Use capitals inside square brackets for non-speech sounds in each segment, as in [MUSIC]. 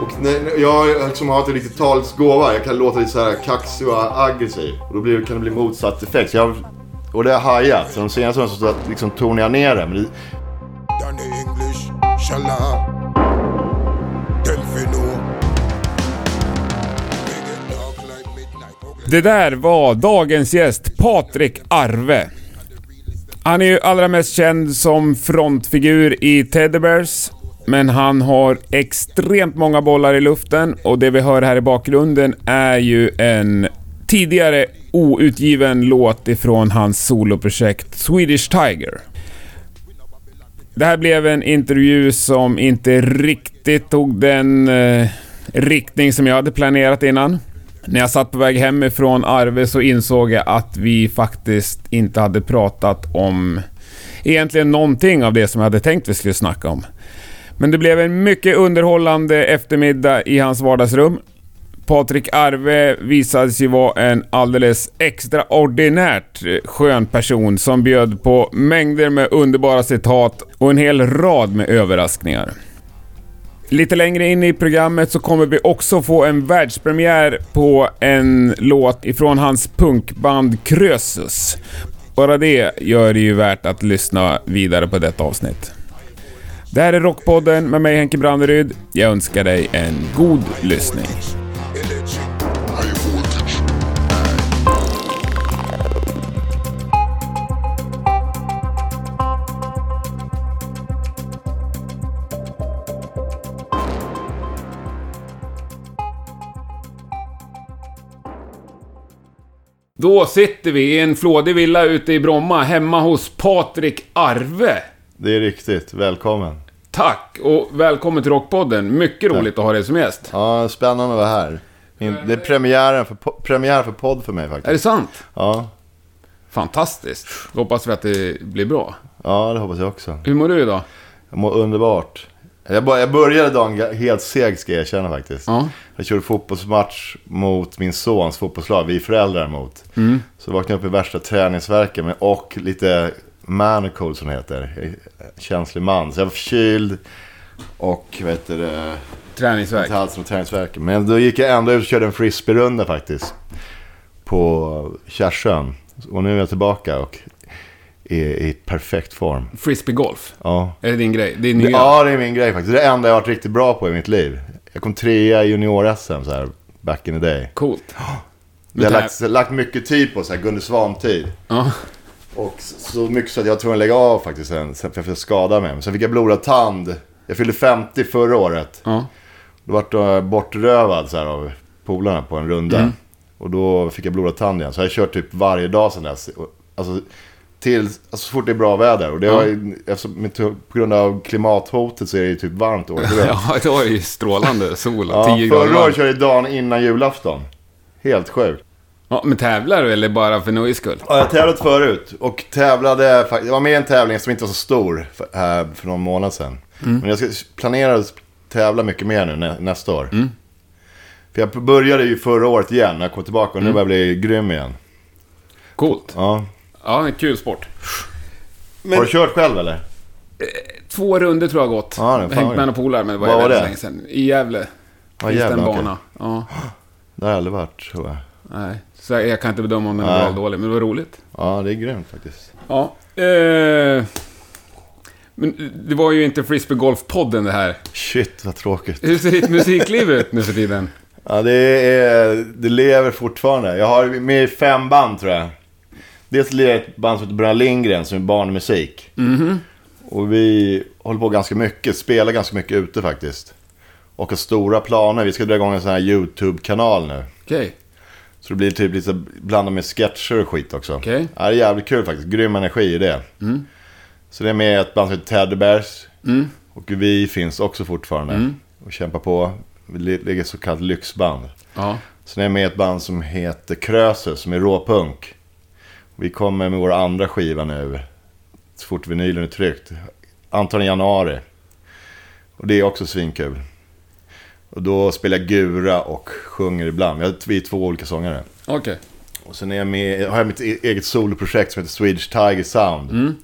Och när, jag har liksom har inte riktigt talets gåva. Jag kan låta lite så här kaxig och aggressiv. Och då blir, kan det bli motsatt effekt. Så jag, och det har jag hajat. Så de senaste åren så liksom tonar jag ner det. Men det. Det där var dagens gäst, Patrik Arve. Han är ju allra mest känd som frontfigur i Teddy Bears. Men han har extremt många bollar i luften och det vi hör här i bakgrunden är ju en tidigare outgiven låt ifrån hans soloprojekt Swedish Tiger. Det här blev en intervju som inte riktigt tog den eh, riktning som jag hade planerat innan. När jag satt på väg hemifrån Arve så insåg jag att vi faktiskt inte hade pratat om egentligen någonting av det som jag hade tänkt vi skulle snacka om. Men det blev en mycket underhållande eftermiddag i hans vardagsrum. Patrik Arve visade sig vara en alldeles extraordinärt skön person som bjöd på mängder med underbara citat och en hel rad med överraskningar. Lite längre in i programmet så kommer vi också få en världspremiär på en låt ifrån hans punkband Krösus. Bara det gör det ju värt att lyssna vidare på detta avsnitt. Det här är Rockpodden med mig Henke Branderyd. Jag önskar dig en god lyssning. Då sitter vi i en flådig villa ute i Bromma, hemma hos Patrik Arve. det är riktigt. Välkommen. Tack och välkommen till Rockpodden. Mycket roligt att ha dig som gäst. Ja, spännande att vara här. Min, det är premiären för, premiär för podd för mig Är det faktiskt. sant? Ja, Fantastiskt. Då hoppas vi att det blir bra. ja, det hoppas jag också. Hur mår du idag? Jag mår underbart. Jag, bara, jag började dagen helt seg ska jag erkänna faktiskt. Ja. Jag körde fotbollsmatch mot min sons fotbollslag, vi föräldrar mot. Mm. Så vaknade jag upp i värsta träningsvärken med, och lite manacold som det heter. Känslig man. Så jag var förkyld och vet du, det, Träningsvärk. till halsen och träningsvärken. Men då gick jag ändå ut och körde en frisbee-runda faktiskt. På Kärsön. Och nu är jag tillbaka och är i perfekt form. Frisbeegolf. Ja. Är det din grej? Det är nya? Ja, det är min grej faktiskt. Det är det enda jag har varit riktigt bra på i mitt liv. Jag kom trea i junior-SM så här, back in the day. Coolt. [GASPS] Jag har lagt, lagt mycket tid på så här, Gunde Svan-tid. Ja. Och så mycket så att jag var tvungen att lägga av faktiskt sen, sen för jag skadade mig. Men sen fick jag blodad tand. Jag fyllde 50 förra året. Ja. Då vart jag bortrövad så här, av polarna på en runda. Mm. Och då fick jag blodad tand igen. Så jag har kört typ varje dag sedan dess. Alltså, till, alltså så fort det är bra väder. Och det har, ju- eftersom, på grund av klimathotet så är det ju typ varmt året [LAUGHS] ja, det var ju strålande sol Ja, 10 grader förra året körde jag dagen innan julafton. Helt sjukt. Ja, men tävlar du eller bara för nöjes skull? Ja, jag har tävlat förut. Och tävlade, jag var med i en tävling som inte var så stor här för någon månad sedan. Men jag ska planera att tävla mycket mer nu nä, nästa år. För jag började ju förra året igen när jag kom tillbaka och nu börjar jag bli grym igen. Coolt. Ja. Ja, en kul sport. Har du kört själv eller? Två runder tror jag har gått. Ja, det är fan Hängt med några polare, men det var, Var var väldigt det? länge sedan. I Gävle. Ja, Finns det en bana. Ja, Det har jag aldrig varit tror jag. nej. Så jag, jag kan inte bedöma om den är bra eller dålig, men det var roligt. Ja, det är grymt faktiskt. Ja. Eh, men det var ju inte Frisbee-golf-podden det här. Shit, vad tråkigt. Hur ser ditt [LAUGHS] musikliv ut nu för tiden? Ja, det, är, det lever fortfarande. Jag har med i fem band tror jag. Dels lirar jag ett band som heter Bröderna Lindgren som är barnmusik. Och vi håller på ganska mycket, spelar ganska mycket ute faktiskt. Och har stora planer. Vi ska dra igång en sån här YouTube-kanal nu. Okej. Så det blir typ lite blandat med sketcher och skit också. Okej. Ja, det är jävligt kul faktiskt. Grym energi i det. Så det är med ett band som heter Teddy Bears. Mm. Och vi finns också fortfarande. Och kämpar på. Vi li- ligger så kallat lyxband. Ja. Sen är jag med i ett band som heter Krösus, som är råpunk. Vi kommer med vår andra skiva nu, så fort vinylen är tryckt. Antagligen i januari. Och det är också svinkul. Och då spelar jag gura och sjunger ibland. Vi är- Vi är två olika sångare. Okej. Och sen är jag med, har jag mitt e- eget soloprojekt som heter Swedish Tiger Sound. Mm.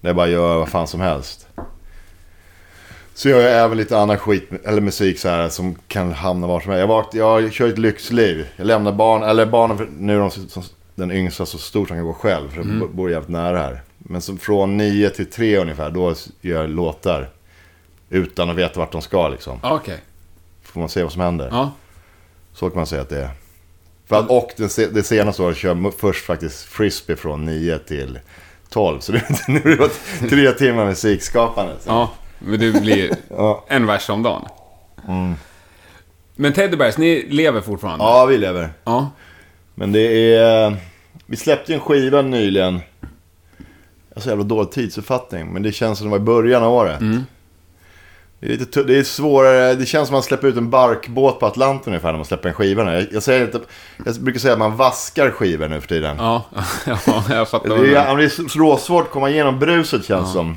Där jag bara gör vad fan som helst. Så gör jag även lite annan skit, eller musik så här som kan hamna var som helst. Jag, var, jag kör ett lyxliv. Jag lämnar barn, eller barnen, nu är de så- den yngsta så stor som kan gå själv. För Mm. jag bor jävligt nära här. Men så från nio till tre ungefär, då gör jag låtar. Utan att veta vart de ska liksom. Ja, Okej. Får man se vad som händer. Ja. Så kan man säga att det är. För att, och det, se- det senaste året kör jag först faktiskt frisbee från 9 till 12. Så [LAUGHS] det, nu har det tre timmar musikskapande. Så. ja. Men det blir [LAUGHS] Ja. en vers om dagen. Men Teddy Bears, ni lever fortfarande? ja, vi lever. Ja. Men det är... Vi släppte ju en skiva nyligen. Jag har så jävla dålig tidsuppfattning. Men det känns som det var i början av året. Det är, lite det är svårare. Det känns som att man släpper ut en barkbåt på Atlanten ungefär när man släpper en skiva nu. Jag, jag, säger inte, jag brukar säga att man vaskar skivor nu för tiden. Ja, [LAUGHS] ja jag fattar. Det är, ja, det är så råsvårt att komma igenom bruset känns som.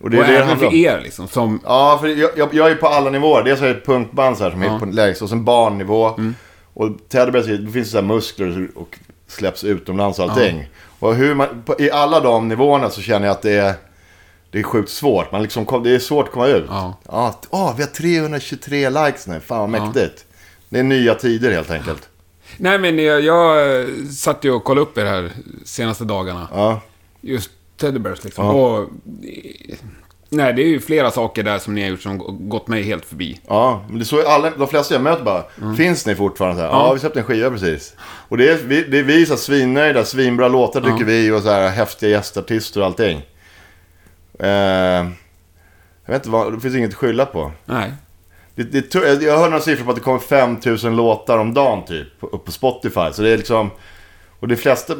Och det är Och det det även för er liksom, som... Ja, för jag, jag, jag är på alla nivåer. Dels är jag ett punkband så här, som Ja. är på lägst. Och sen barnnivå. Och Teddy Bears, det finns så här muskler och släpps utomlands och allting. Och hur man, på, i alla de nivåerna så känner jag att det är, det är sjukt svårt. Man liksom, kom- det är svårt att komma ut. Ja. Ja, åh, vi har 323 likes nu. Fan vad mäktigt. Det är nya tider helt enkelt. Nej, men jag, jag eh, satt ju och kollade upp er här senaste dagarna. Ja, Just Teddy Bears liksom. Ja. Och... Nej, det är ju flera saker där som ni har gjort som gått mig helt förbi. Ja, men det är så alla, de flesta jag möter bara, finns ni fortfarande? Så här, ja. Ja. vi släppte en skiva precis. Och det är vi, det är vi så svinnöjda, svinbra låtar tycker vi och så här häftiga gästartister och allting. Eh, jag vet inte vad, det finns inget att skylla på. Nej. Det, det, jag hörde några siffror på att det kommer 5000 låtar om dagen typ, upp på Spotify. Så det är liksom, och de flesta,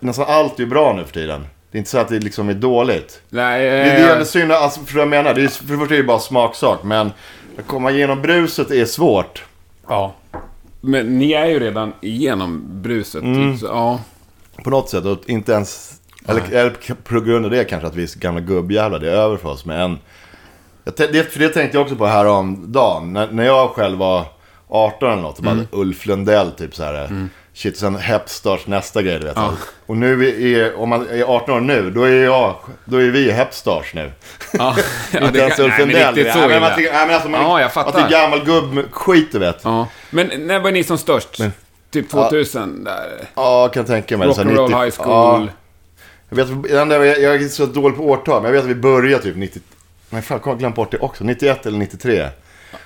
nästan allt är ju bra nu för tiden. Det är inte så att det liksom är dåligt. Nej, Det, eh, det är jävligt synd, alltså, för jag menar, det är, för det första är det bara smaksak, men att komma igenom bruset är svårt. Ja. Men ni är ju redan igenom bruset. Mm. Så, ja. På något sätt, och inte ens... Eller, eller på grund av det kanske, att vi är gamla gubbjävlar, det är över för oss. Men jag, det, för det tänkte jag också på häromdagen. När, när jag själv var 18 eller något, bara Ulf Lundell typ så här. Shit, sen Hepstars nästa grej, du vet. Ja. Och nu är, om man är 18 år nu, då är jag, då är vi Hepstars nu. ja. ja [LAUGHS] inte ens Ulf men Lundell. Nej, men man illa. tycker- nej, men alltså, man, Ja, jag Att fattar. det är gammal gubb-skit, du vet. Ja. Men när var ni som störst? Typ 2000 där. Ja, kan tänka mig. Rock'n'roll 90 high school. Ja, jag, vet, jag, är så dålig på årtal, men jag vet att vi började typ 90... Nej, fan, jag glömt bort det också. 91 eller 93.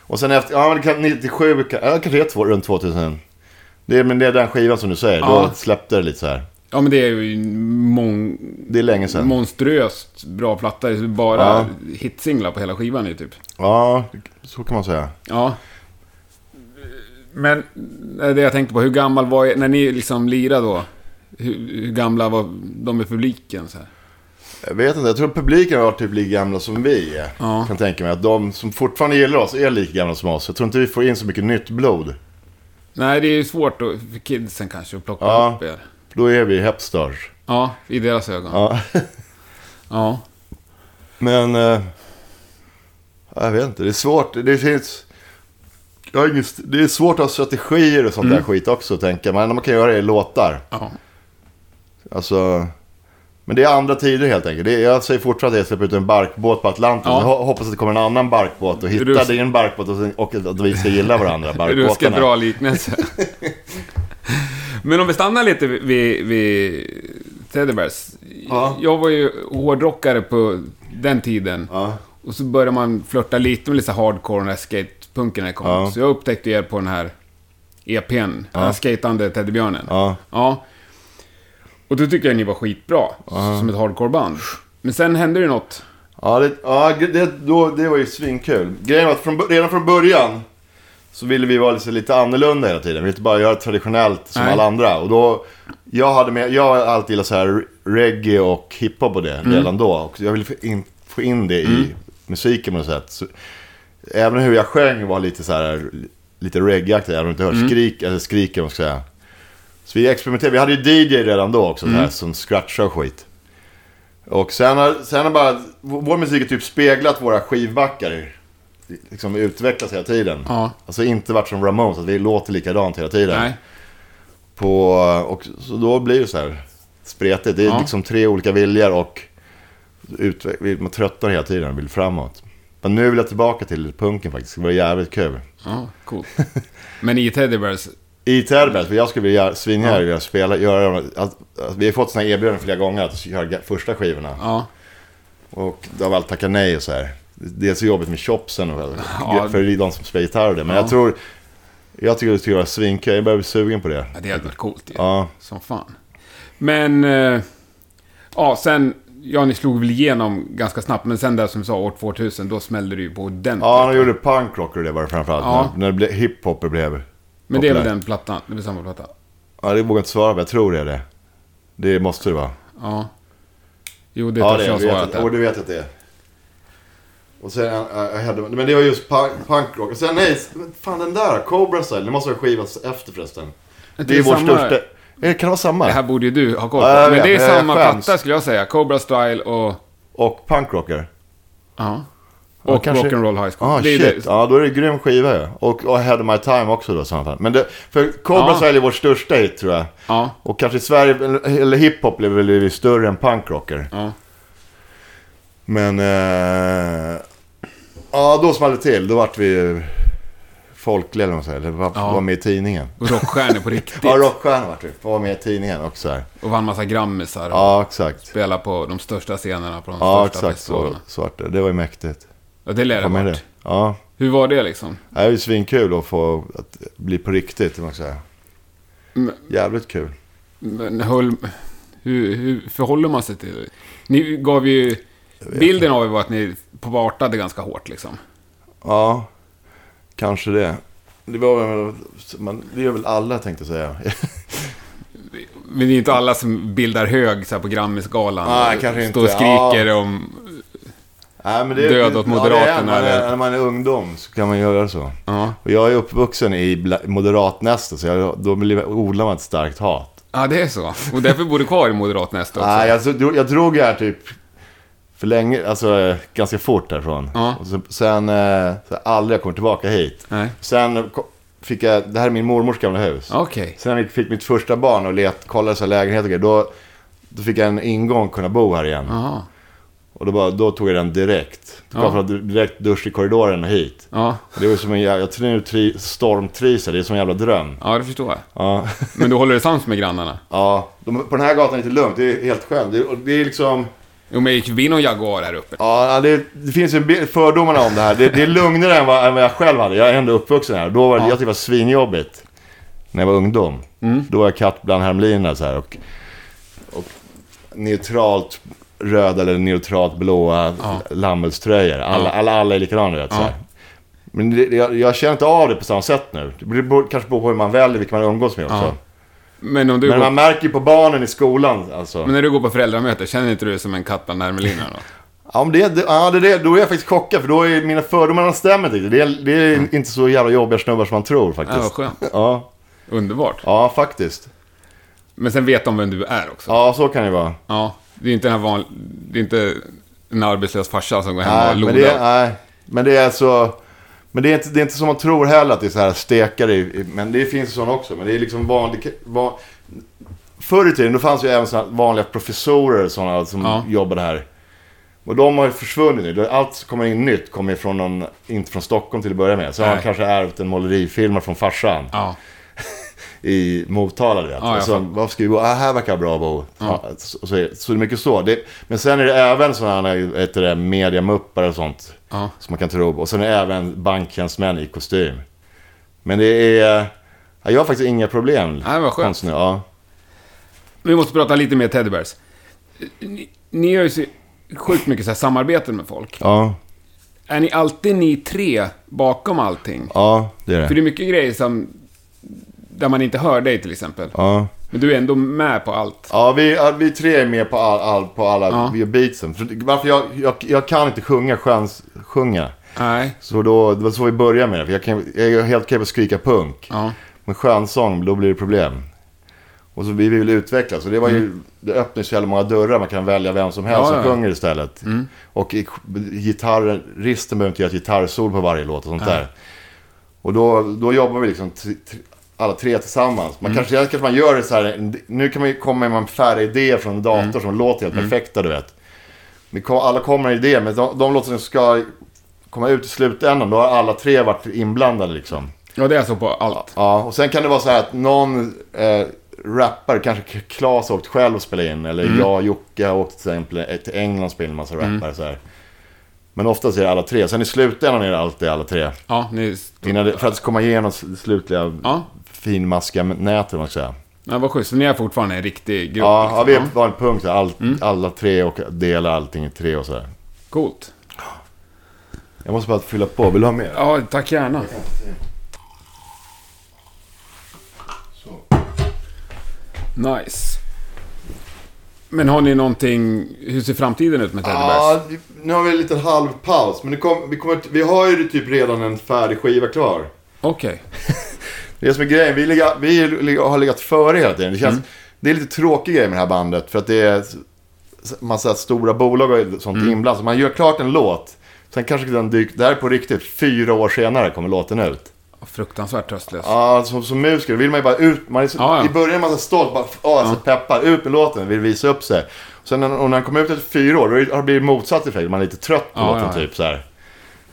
Och sen efter, ja men det kan, 97, kan- ja, kanske det är två, runt 2000. Det är, men det är den skivan som du säger, Ja. då släppte det lite så här. Ja, men det är ju mon Det är länge sedan. monstruöst bra platta. Det är bara Ja. hitsinglar på hela skivan ju typ. Ja, så kan man säga. Ja. Men det jag tänkte på, hur gammal var jag, när ni liksom lirade då? Hur, hur gamla var de i publiken så här? Jag vet inte, jag tror publiken var typ lika gamla som vi. Ja. Kan tänka mig att de som fortfarande gillar oss är lika gamla som oss. Jag tror inte vi får in så mycket nytt blod. Nej, det är ju svårt då, för kidsen kanske att plocka Ja. upp er. Då är vi Hepstars. Ja, i deras ögon. Ja. Ja. Men... Eh, jag vet inte, det är svårt. Det finns... St- det är svårt att ha strategier och sånt där skit också, tänker. Men man kan göra det i låtar. Ja. Alltså... Men det är andra tider helt enkelt. Det är, jag säger fortfarande att jag släpper ut en barkbåt på Atlanten. Ja. Jag ho- hoppas att det kommer en annan barkbåt och hittar din barkbåt och, sen- och att vi ska gilla varandra, [LAUGHS] barkbåtarna. bra liknelse. Men om vi stannar lite vid, vid Teddy Bears. Ja. Jag var ju hårdrockare på den tiden. Ja. Och så började man flörta lite med lite hardcore när skatepunken kom. Ja. Så jag upptäckte er på den här EPn. Den här skatande Teddybjörnen. Ja. Ja. Och då tycker jag ni var skitbra. Som ett hardcoreband. Men sen hände det något. Ja, det, ja det, då, det var ju svinkul. Grejen var att från, redan från början så ville vi vara lite, lite annorlunda hela tiden. Vi ville inte bara göra traditionellt som Nej. alla andra. Och då, jag, hade med, jag har alltid gillat så här reggae och hiphop och det Mm. redan då. Och jag ville få in, få in det i musiken på något sätt. Så, även hur jag sjöng var lite så här, lite reggaeaktigt. Även om jag inte hör Mm. skrik, eller skriker om man ska säga. Så vi experimenterade. Vi hade ju DJ redan då också, Mm. här, som scratchar och skit. Och sen har, sen har bara, vår musik har typ speglat våra skivbackar. Liksom utvecklats hela tiden. Ja. Alltså inte varit som Ramones, att vi låter likadant hela tiden. Nej. På, och så då blir det så här spretigt. Det är Ja. liksom tre olika viljor och vi- man tröttar hela tiden och vill framåt. Men nu vill jag tillbaka till punken faktiskt. Det var jävligt kul. Ja, coolt. [LAUGHS] Men i Teddy Bears, I Tärbärt, för jag skulle vilja svinga vilja spela, göra att, att, Vi har fått såna erbjudanden flera gånger att köra första skivorna. ja. Och då har alltid tackat nej och så här. Det är så jobbigt med chopsen och Ja. för det är de som spelar gitarr och det. Men Ja. jag tror... Jag tycker det skulle vara svinkul. Jag börjar bli sugen på det. ja det hade varit coolt ju. Ja. Som fan. Men, eh, ja sen, ja ni slog väl igenom ganska snabbt, men sen där som du sa, år 2000, då smällde det ju på ordentligt. Ja, han gjorde punkrock och det var det framförallt. Ja. När, när hiphop blev men det är väl den plattan, det är väl samma platta? Ja, det vågar jag inte svara på. Jag tror det är det. Det måste det vara. Ja. Jo, det Ja, det, jag jag svara vet, att det och är. det vet att det är. Och sen, äh, hade, men det var just punk, punkrock. Och sen, nej, fan den där, Cobra Style, det måste vara skivats efter förresten. Det är vår samma- största... Eh, Kan det vara samma? Det här borde ju du ha koll på. Jag men det är jag samma skäms. platta skulle jag säga. Cobra Style och... Och punkrocker? Ja. Ja, Och kanske- Rock'n'Roll High School. Ah, det är shit. det. Ja, då är det grym skiva ju. Och, och Ahead of My Time också då i sådana fall. Men det, för Cobra Ja. Style är vår största hit tror jag. Ja. Och kanske i Sverige, eller, hiphop blev väl vi större än punkrocker. Ja. Men... Eh, ja, då small det till. Då vart vi folkliga eller vad man säger. Eller var, Ja. var med i tidningen. Och rockstjärnor på [LAUGHS] riktigt. Ja, rockstjärna vart vi. Var med i tidningen också här. Och vann massa grammisar. Ja, exakt. spelade på de största scenerna på de Ja, största exakt så, festivalerna. så vart det. Det var ju mäktigt. Och det lär det med varit. Ja. Hur var det liksom? Det är ju svinkul att få att bli på riktigt, man säga. Men, Jävligt kul. men höll, hur, hur förhåller man sig till det? Ni gav ju... Bilden av er var att ni partade ganska hårt liksom. Ja, kanske det. Det var väl, man, det gör väl alla tänkte jag säga. Men det är inte alla som bildar hög så här, på Grammisgalan. Nej, kanske Står och inte. skriker om... Nej, men det, Död åt Ja, det är, Moderaterna, man är, när man är ungdom så kan man göra så. Ja. Och jag är uppvuxen i moderatnästet, så jag, då odlar man ett starkt hat. ja, det är så. Och därför bor du kvar i Moderat nästa också. Nej, jag, drog- jag drog här typ för länge, alltså ganska fort därifrån. Ja. Och så, sen, eh, så aldrig jag kom tillbaka hit. Nej. Sen fick jag, det här är min mormors gamla hus. Okej. Sen jag fick mitt första barn och let, kollade så lägenheter och grejer, då, då fick jag en ingång kunna bo här igen. Jaha. Och då, bara, då tog jag den direkt. Det kom Ja. från direkt dusch i korridoren och hit. Ja. Det var som en jävla, jag tror tri, stormtrisa, det är som en jävla dröm. ja, det förstår jag. Ja, [LAUGHS] Men du håller dig sams med grannarna? ja. De, på den här gatan är det lite lugnt, det är helt skönt. Det, det är liksom, Jo, men det gick förbi någon Jaguar här uppe. ja det, det finns ju fördomarna om det här. Det, det är lugnare än vad, än vad jag själv hade. Jag är ändå uppvuxen här. Då var, det- Ja. Jag tyckte det var svinjobbigt. När jag var ungdom. Mm. Då var jag katt bland hermelinerna så här och, och neutralt röda eller neutralt blåa Ja. lammullströjor. Alla, alla, alla är likadana vet. Ja. Men det, jag, jag känner inte av det på samma sätt nu. Det beror, kanske beror på hur man väljer, vilka man umgås med också. Ja. Men om du Men går... man märker ju på barnen i skolan alltså. Men när du går på föräldramöte, känner inte du dig som en katt bland hermelinerna då? Ja, men det, det, ja, det, det, då är jag faktiskt chockad för då är mina fördomar stämmer inte. Det är, det är inte så jävla jobbiga snubbar som man tror Ja, vad faktiskt. skönt. Ja, Underbart. ja faktiskt. Men sen vet de vem du är också. Ja, så kan det vara. Ja. Det är inte den här van... Det är inte en arbetslös farsa som går hem och Nej, men lodar. det, är- nej, men det är så... Men det är, inte, det är inte som man tror heller att det är så här stekare Men det finns ju sån också. Men det är liksom vanlig... Van, förr i tiden då fanns ju även såna vanliga professorer såna som Ja. jobbade här. Och de har ju försvunnit nu. Det- Allt som kommer in nytt kommer från någon, inte från Stockholm till att börja med. Så har Nej. han kanske ärvt en målerifilm från farsan Ja. I Motala. Du vet. Ja, så, fattar. vad ska vi bo? Ah, här verkar bra att bo. Ja. så, så, är- så det är mycket så. Det, men sen är det även sådana mediamuppar och sånt. Ja. Som man kan tro. Och sen är det även banktjänstemän i kostym. Men det är... Ja, jag har faktiskt inga problem. Nej, vad skönt. Konstigt, Ja. Vi måste prata lite mer Teddy Bears. Ni, ni har ju så sjukt mycket så här samarbeten med folk. Ja, Är ni alltid ni tre bakom allting? ja, det är För det. det är mycket grejer som... Där man inte hör dig till exempel. Ja, Men du är ändå med på allt. ja vi, ja, vi tre är med på, all, all, på alla Ja. beatsen. För, varför jag, jag, jag kan inte sjunga, chans, sjunga. Nej. Så då, det var så vi började med det. För jag, kan, jag är helt okej på att skrika punk. Ja. Men skönsång, då blir det problem. Och så vi vill utvecklas. Och det var ju, det öppnar så jävla många dörrar. Man kan välja vem som helst Ja, som ja, ja. sjunger istället. Och i- gitarristen behöver inte göra ett gitarrsol på varje låt och sånt Nej. där. Och då, då jobbar vi liksom alla tre tillsammans. Mm. Man kanske, kanske man gör det så här, nu kan man ju komma med en färdig idé från en dator Mm. som låter helt perfekta, du vet. alla kommer med idéer, men de, de låtar som ska komma ut i slutändan, då har alla tre varit inblandade liksom. Ja, det är så på allt. Ja, och sen kan det vara så här att någon eh, rappare, kanske Klas har åkt själv och spelat in, eller Mm. jag och Jocke har åkt till exempel till England och spelat in en massa rappare så här. Men oftast är det alla tre, sen i slutändan är det alltid alla tre. Ja, ni... Innan det, för att komma igenom det slutliga Ja, finmaskiga nätet, man ska säga. men vad schysst. Så ni är fortfarande en riktig grupp? Ja, liksom. ja, vi var en punkt, all, alla tre och delar allting i tre och sådär. Coolt. Jag måste bara fylla på, vill du ha mer? Ja, tack gärna. Nice. Men har ni någonting... Hur ser framtiden ut med Teddy Bears? Ja, nu har vi en liten halv paus, men kom, vi, kommer, vi har ju typ redan en färdig skiva klar. Okej. [LAUGHS] Det som är grejen, vi, ligga, vi ligga- har legat före hela tiden. Det, känns, det är lite tråkig grej med det här bandet, för att det är massa stora bolag och sånt inblandat. Så man gör klart en låt, sen kanske den dyker, det här är på riktigt, fyra år senare kommer låten ut. Fruktansvärt tröstlös. Ja, som, som musiker vill man ju bara ut. Man är så, Ja, ja. I början är man så stolt, bara åh, så peppar, ut med låten, vill visa upp sig. Sen när, och när den kommer ut efter fyra år, då har det blivit motsatt effekt. Man är lite trött på Ja, låten ja, ja. typ så här.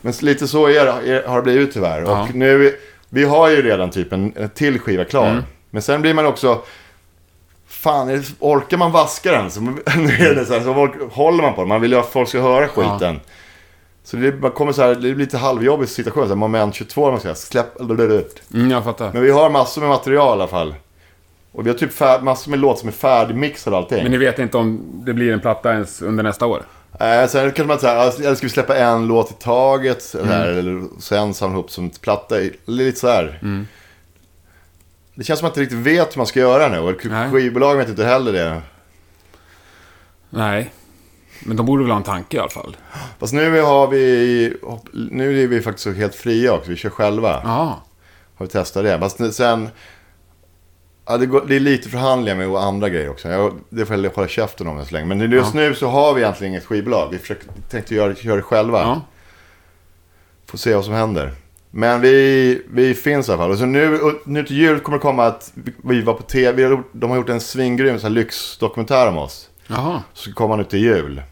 Men lite så är, är, har det blivit tyvärr. Ja. Och nu, vi har ju redan typ en, en till skiva klar. Mm. Men sen blir man också... Fan, orkar man vaska den så, [LAUGHS] nu är det så, här, så håller man på den. Man vill ju att folk ska höra skiten. Så det, man kommer så här, det blir lite halvjobbig situation. Så här, moment 22, man ska släpp... Mm, jag fattar. Men vi har massor med material i alla fall. Och vi har typ fär, massor med låtar som är färdigmixade och allting. Men ni vet inte om det blir en platta ens under nästa år? Eh, sen kan man säga, eller ska vi släppa en låt i taget? Så här, Mm. Eller sen samla ihop som platta. Lite så här. Mm. Det känns som att man inte riktigt vet hur man ska göra nu. Och skivbolagen vet inte heller det. Nej. Men de borde väl ha en tanke i alla fall? Fast nu har vi, nu är vi faktiskt helt fria också. Vi kör själva. Ja. Har vi testat det. Fast sen, ja, det, går, det är lite förhandlingar med andra grejer också. Jag, det får jag hålla käften om än så länge. Men just Ja. nu så har vi egentligen inget skivbolag. Vi försöker, tänkte göra, göra det själva. Ja. Får se vad som händer. Men vi, vi finns i alla fall. Och så nu, nu till jul kommer det komma att vi var på tv. Vi har, gjort- de har gjort en svingrym så här lyxdokumentär om oss. Jaha. Så ska komma nu till jul.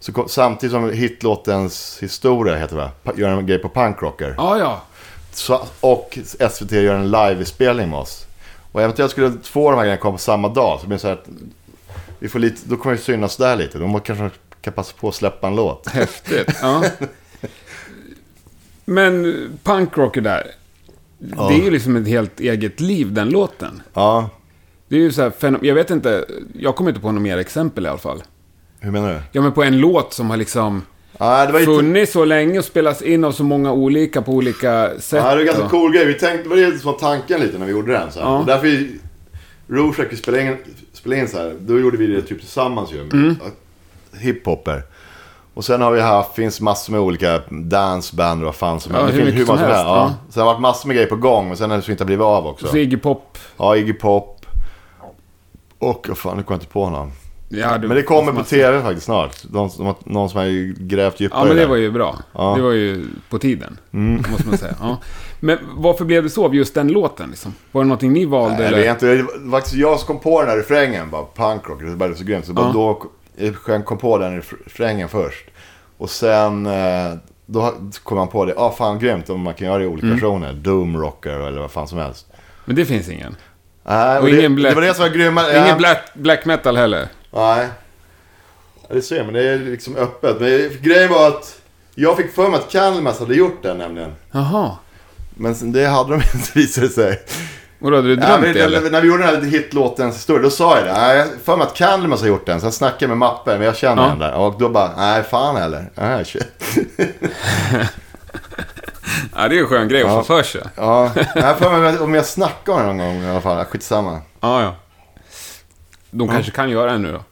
Så kom, samtidigt som hitlåtens historia heter det va? Gör en grej på punkrocker. Ja, ja. Så, och SVT gör en livespelning med oss. Och eventuellt skulle två av de här grejerna komma på samma dag. Så blir det så här att vi får lite, då kommer det synas där lite. Må- kanske kan passa på att släppa en låt. [LAUGHS] Häftigt. Ja. Men punkrocker där. Det är ju liksom ett helt eget liv, den låten. Ja, Det är ju så här, jag vet inte, jag kommer inte på något mer exempel i alla fall. Hur menar du? Ja, men på en låt som har liksom Ja, det funnits så länge och spelats in av så många olika på olika sätt. Ja, det var en ganska och- cool grej. Vi tänkte, det var det som var tanken lite när vi gjorde den. Så. Ja. Och därför vi, Rouge försökte spela in, spela in så här. Då gjorde vi det typ tillsammans ju. Mm. Hiphopper. Och sen har vi haft, finns massor med olika danceband och vad fan som Ja, helst. hur Det finns mycket som helst, Ja. Sen har det varit massor med grejer på gång, men sen har det inte blivit av också. Så Iggy Pop. Ja, Iggy Pop. Och, vad fan, nu kommer jag inte på någon. Ja, Men det kommer på tv faktiskt snart. De, de, någon som har grävt djupare Ja, men det var ju bra. Ja. Det var ju på tiden, måste man säga. Ja. Men varför blev det så just den låten? Liksom? Var det någonting ni valde? Nej, eller? det är inte. Det var faktiskt jag som kom på den här refrängen. Bara punkrock. Det var så grymt. Så Ja. då jag kom på den refrängen först. Och sen eh, då kom man på det. Ja, ah, fan grymt om man kan göra det i olika Mm. versioner. Doomrocker eller vad fan som helst. Men det finns ingen. Nej, Och och det, ingen black- det var det som var grymma. Ingen black, black metal heller. Nej. Ja, det ser man. Det är liksom öppet. Men grejen var att jag fick för mig att Candlemass hade gjort den nämligen. Jaha. Men det hade de [LAUGHS] inte visat sig. Och då hade du Ja, drömt men, det eller? när vi gjorde den här hitlåtens historia, då sa jag det. Nej, för mig att Candlemass har gjort den. Snackade jag med Mappe, men jag känner Ja. den där. Och då bara, nej fan heller. Nej, shit. [LAUGHS] Ja, det är en skön grej att Ja. få för sig. Ja, jag för mig om jag snackar om den någon gång i alla fall. Skitsamma. Ja, ja. De kanske kan göra det nu då.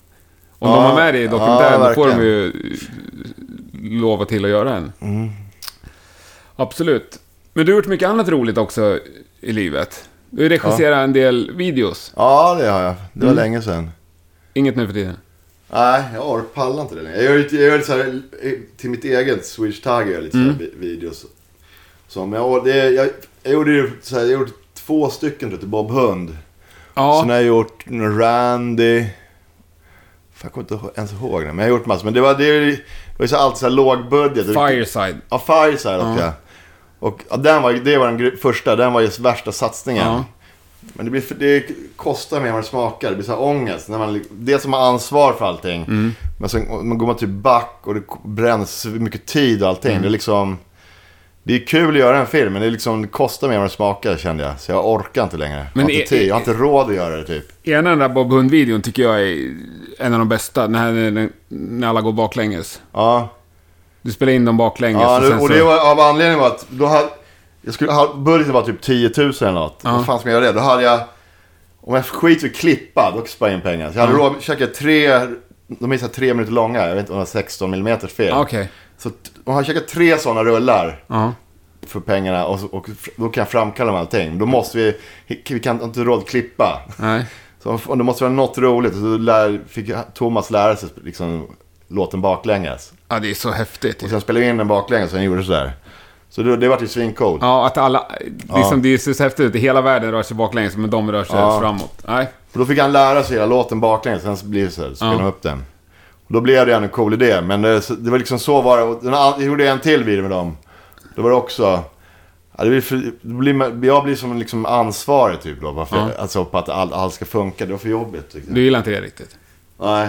Om de har med det i dokumentären, då får de ju lova till att göra en. Mm. Absolut. Men du har gjort mycket annat roligt också i livet. Du har regisserat en del videos. Ja, det har jag. Det var Mm. länge sedan. Inget nu för tiden. Nej, jag pallar inte det längre. Jag gör, lite- jag gör lite så här, till mitt eget Swedish Tiger, lite så här Mm. vi- videos. Så, men jag, det, jag, jag gjorde ju så här, jag gjorde två stycken jag, till Bob Hund. Ja, Sen har jag gjort Randy. Jag kommer inte ens ihåg det, men jag har gjort massor. Men det var, det, det var ju alltid så här låg budget. Fireside. Ja, Fireside också. Ja. Och ja, den var, det var den första, den var ju värsta satsningen. Ja. Men det, blir, det kostar mer än vad det smakar. Det blir så här ångest. När man, dels som har ansvar för allting. Mm. Men sen man går man typ back och det bränns mycket tid och allting. Mm. Det är liksom... Det är kul att göra en film, men det, liksom, det kostar mer än vad det smakar kände jag. Så jag orkar inte längre. Men jag, har inte jag har inte råd att göra det typ. Ena den där Bob Hund-videon tycker jag är en av de bästa. Den här när- när alla går baklänges. Ja, Du spelar in dem baklänges ja och sen och så... det var av anledningen var att då hade, jag skulle, budgeten var typ 10 000 eller något. Ja. Vad fan ska jag göra det? Då hade jag, om jag skiter i att klippa, då sparar jag in pengar. Så jag hade Ja. råd att käka tre, de är så tre minuter långa, jag vet inte om det var 16 mm film. Så t- om jag käkat tre sådana rullar Ja. för pengarna och, så- och då kan jag framkalla med allting. Då måste vi, vi kan inte råd klippa. Nej. Så om det måste vara något roligt. Så lär, fick Thomas lära sig liksom, låten baklänges. Ja, det är så häftigt. Och sen spelade vi in den baklänges och han gjorde sådär. Så det, det var ju svincoolt. Ja, att alla... Liksom, Det ser så häftigt ut. Hela världen rör sig baklänges, men de rör sig Ja. framåt. Nej. För då fick han lära sig hela låten baklänges, sen så blir det så här, spelade Ja. upp den. Då blev det en cool idé, men det, det var liksom så var det. Jag gjorde en till video med dem. Då var det också... Ja, det blir för, det blir, jag blir som liksom ansvarig typ då. Varför, Ja. Alltså på att allt, allt ska funka. Det var för jobbigt. Liksom. Du gillar inte det riktigt? Nej.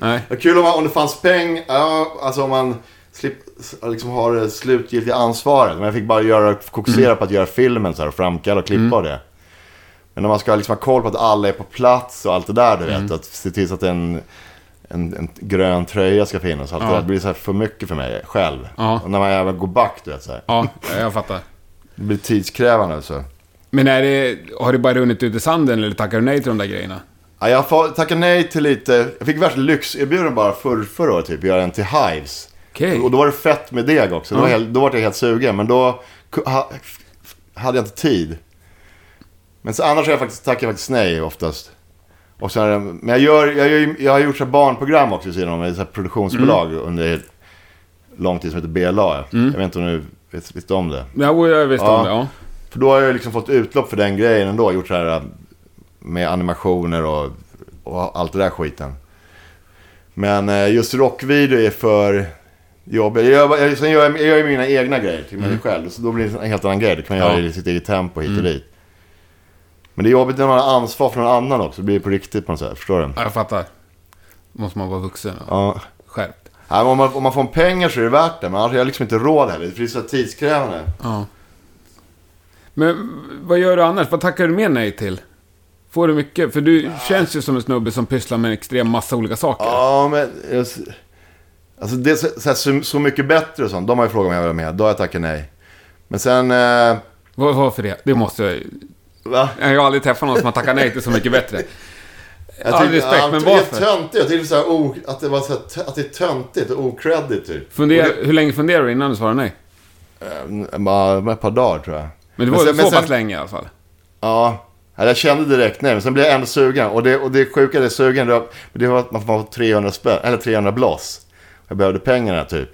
Nej. [LAUGHS] Kul om, man, om det fanns pengar, ja, alltså om man slip, liksom har det slutgiltiga ansvaret. Men jag fick bara göra, fokusera Mm. på att göra filmen så här, och framkalla och klippa och det. Men när man ska liksom ha koll på att alla är på plats och allt det där du vet. Mm. Att se till så att en, en, en grön tröja ska finnas. Allt Ja. det, blir så här för mycket för mig själv. Ja. Och när man även går back du vet så här. Ja, jag fattar. Det blir tidskrävande så. Men är det, har det bara runnit ut i sanden eller tackar du nej till de där grejerna? Ja, jag får tacka nej till lite, jag fick värsta lyxerbjudande bara för, förra året typ, göra en till Hives. Okej. Och då var det fett med deg också. Då, var Ja. jag, då var jag helt sugen. Men då ha, hade jag inte tid. Men så annars jag faktiskt, tackar jag faktiskt nej oftast. Och sen, men jag, gör, jag, gör, jag har gjort så här barnprogram också sidan om. Så här produktionsbolag Mm. under lång tid som heter BLA. Jag vet inte om du vet, vet om det. Ja, jag visste Ja. om det. Ja. För då har jag liksom fått utlopp för den grejen ändå. Gjort så här äh, med animationer och, och allt det där skiten. Men eh, just rockvideo är för jobbigt. Jag, jag, sen gör jag, jag gör ju mina egna grejer till mig själv. Så då blir det en helt annan grej. Det kan man Ja. göra i sitt eget tempo hit och dit. Men det är jobbigt när man har ansvar för någon annan också. Det blir på riktigt på något sätt. Förstår du? Ja, jag fattar. måste man vara vuxen och Ja. skärpt. Nej, om, man, om man får en pengar så är det värt det. Men annars har jag liksom inte råd heller. Det är så tidskrävande. Ja. Men vad gör du annars? Vad tackar du mer nej till? Får du mycket? För du känns ju som en snubbe som pysslar med en extrem massa olika saker. Ja, men... jag- Alltså det är så, så, här, så, så mycket bättre och sånt. De har ju frågat om jag vill vara med. Då har jag tackat nej. Men sen... Eh, Vad, varför det? Det måste jag... va? Jag har aldrig träffat någon som har tackat nej till så mycket bättre. Jag All respekt, ja, men det är varför? töntigt. Jag tyckte så här, o, att, det var så här, att det är töntigt och okreddigt typ. Fundera, Och Hur länge funderar du innan du svarar nej? det, eh, bara ett par dagar tror jag. Men det var sen- så sen- pass länge i alla fall. Ja. Ja, Jag kände direkt nej, men sen blev jag ändå sugen. Och det, och det sjuka, det sugen, det var, det var att man får 300 spänn, eller 300 bloss. Jag behövde pengarna typ.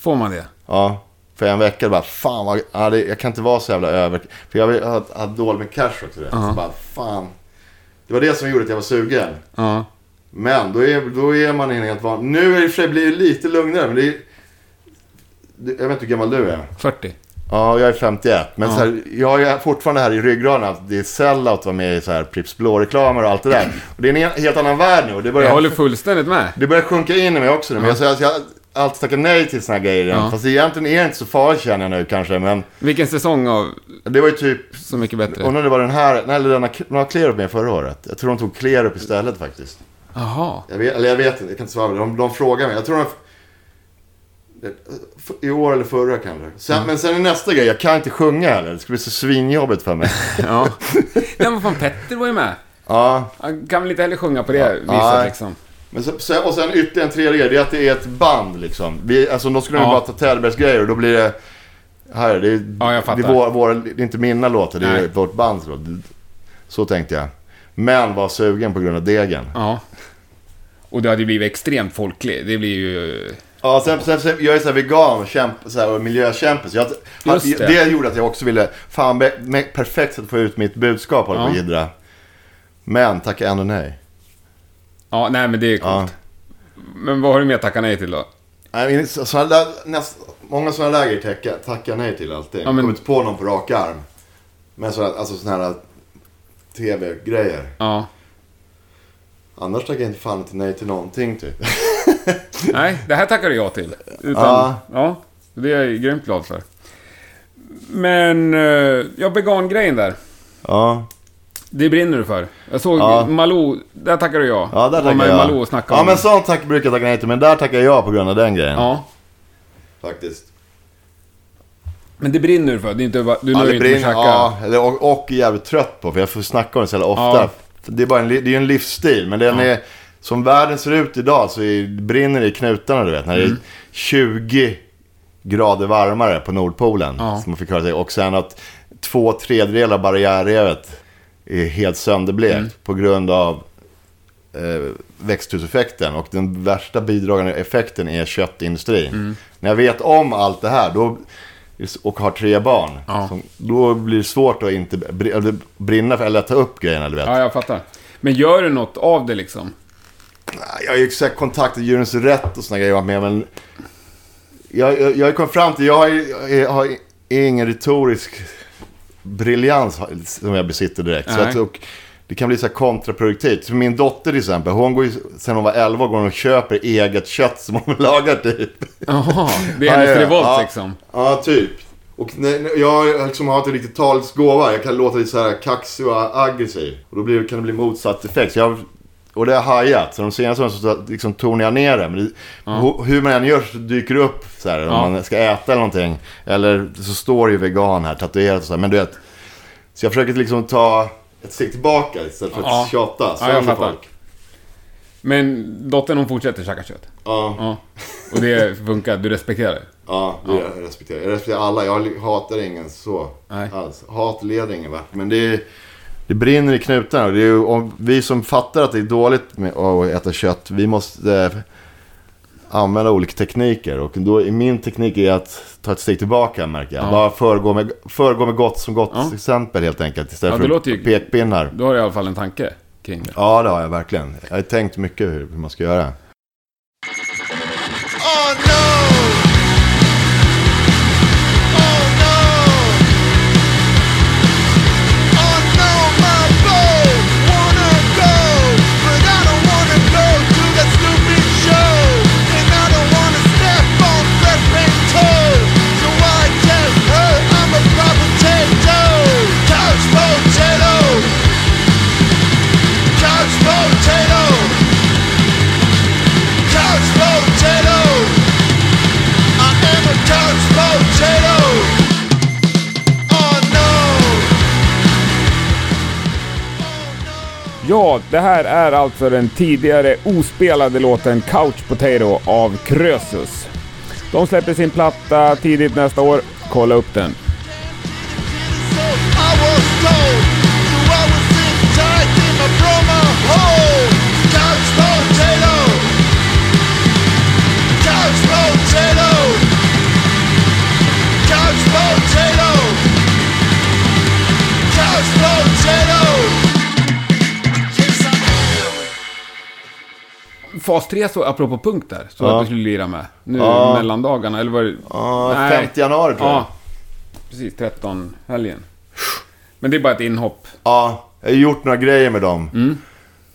Får man det? Ja, för en vecka bara fan vad, ja, det, jag kan inte vara så jävla över. För jag hade, dåligt med cash också. Det. Ja. Så bara fan. Det var det som gjorde att jag var sugen. Ja. Men då är, då är man en helt van. Nu är det för sig blivit lite lugnare. Men det är, det, jag vet inte hur gammal du är. 40. Ja, jag är 51. Men Ja. så här, jag är fortfarande här i ryggraden att det är sellout att vara med i så här Pripps Blå-reklamer och allt det där. Och det är en helt annan värld nu. Det Jag börjar, håller fullständigt med. det börjar sjunka in i mig också nu. Men jag, säger att jag har alltid tackat nej till såna här grejer. Ja. Fast egentligen är det inte så farligt känner jag nu kanske. Men Vilken säsong av det var ju typ Så mycket bättre? Undrar det var den här, nej, eller den har Clearup med förra året. Jag tror de tog Clearup istället faktiskt. Jaha. Jag vet, eller jag vet inte, jag kan inte svara. De, de frågar mig. Jag tror de... I år eller förra kanske. Sen, Men sen är nästa grej, jag kan inte sjunga heller. Det ska bli så svinjobbigt för mig. [LAUGHS] Ja. [LAUGHS] Nej men fan Petter var ju med. ja, Han kan väl inte heller sjunga på det viset Nej. liksom. Men så, och sen ytterligare en tredje grej, det är att det är ett band liksom. Vi, alltså då skulle de Ja. bara ta Tällbergs grejer och då blir det... Här, det är, Ja, det, är vår, vår, det är inte mina låtar, det är Nej. vårt bands låt. Så tänkte jag. Men var sugen på grund av degen. Ja. Och det hade blivit extremt folklig. Det blir ju... Ja, sen, sen, sen, jag är så här vegan och, kämp, så här, och miljökämpe. Så jag, Just det. det. gjorde att jag också ville, fan, perfekt sätt att få ut mitt budskap håller på Ja. att jiddra. Men tacka ändå nej. Ja, nej men det är coolt. Men vad har du mer tackat nej till då? Nej, men så- såna där, näst, många sådana där grejer tackar, jag nej till alltid. Ja, Jag men- kommer inte på någon på rak arm. Men så, alltså sådana här tv-grejer. Ja. Annars tackar jag inte fan inte nej till någonting typ. [LAUGHS] Nej, det här tackar du ja till. Utan, Ja. ja. Det är jag grymt glad för. Men, eh, ja, vegan-grejen där. ja, Det brinner du för. Jag såg Ja. Malou, där tackar du ja. ja där tackar jag. Malou och snackade ja om men sånt tack brukar jag tacka nej till. Men där tackar jag på grund av den grejen. Ja. Faktiskt. Men det brinner du för. Det är inte, bara- du Ja, nöjer det inte med att käka. ja, och, och är jävligt trött på för jag får snacka om det så jävla ofta. Ja. Det är bara en, li- det är ju en livsstil, men den är... Som världen ser ut idag så är, brinner det i knutarna du vet. När det Mm. är 20 grader varmare på Nordpolen. Ja. Som man fick höra sig. Och sen att två tredjedelar av barriärrevet är helt sönderblekt Mm. på grund av eh, växthuseffekten. Och den värsta bidragande effekten är köttindustrin. Mm. När jag vet om allt det här då, och har tre barn. Ja. Så, då blir det svårt att inte brinna för, eller ta upp grejerna du vet. Ja, jag fattar. Men gör du något av det liksom? Jag har ju exakt kontaktat Djurens Rätt och såna grejer med men jag, jag, jag kommit fram till, jag har, jag har ingen retorisk briljans som jag besitter direkt. Så Nej. att, och det kan bli så kontraproduktivt. För min dotter till exempel, hon går ju, sen hon var 11 går hon och köper eget kött som hon [LAUGHS] lagar typ. Jaha, det är hennes revolt ja. liksom. Ja, typ. Och när jag liksom har inte riktigt talets gåva. Jag kan låta lite så här kaxig och aggressiv. Och då blir, kan det bli motsatt effekt. Så jag, och det har hajat. Så de senaste åren så liksom tonar jag ner det. Men det, hu- hur man än gör så dyker det upp så här. Ja. Om man ska äta eller någonting. Eller så står det ju vegan här tatuerat och så här. Men du vet. Så jag försöker liksom ta ett steg tillbaka istället för att Ja. tjata Ja, jag sönder fattar. folk. Men dottern hon fortsätter käka kött? Ja, Ja. Och det funkar? Du respekterar det? ja, det jag respekterar jag. respekterar alla. Jag hatar ingen så Nej. alls. Hat leder ingen vart. Men det, är, det brinner i knutarna. Och Det är, om vi som fattar att det är dåligt med att äta kött, vi måste eh, använda olika tekniker. Och då min teknik är att ta ett steg tillbaka märker jag. Ja. Bara föregå med, föregå med gott som gott Ja. exempel helt enkelt. Istället Ja, för ju- pekpinnar. Då har du i alla fall en tanke kring det. Ja, det har jag verkligen. Jag har tänkt mycket hur, hur man ska göra. Ja, det här är alltså den tidigare ospelade låten Couch Potato av Krösus. De släpper sin platta tidigt nästa år. Kolla upp den. Fas 3 så, apropå punk där, så Ja. att du skulle lira med. Nu Ja. mellandagarna, eller var det... Ja, Nej. 5 januari tror jag. Ja, precis. 13 helgen. Men det är bara ett inhopp. Ja, jag har gjort några grejer med dem. Mm.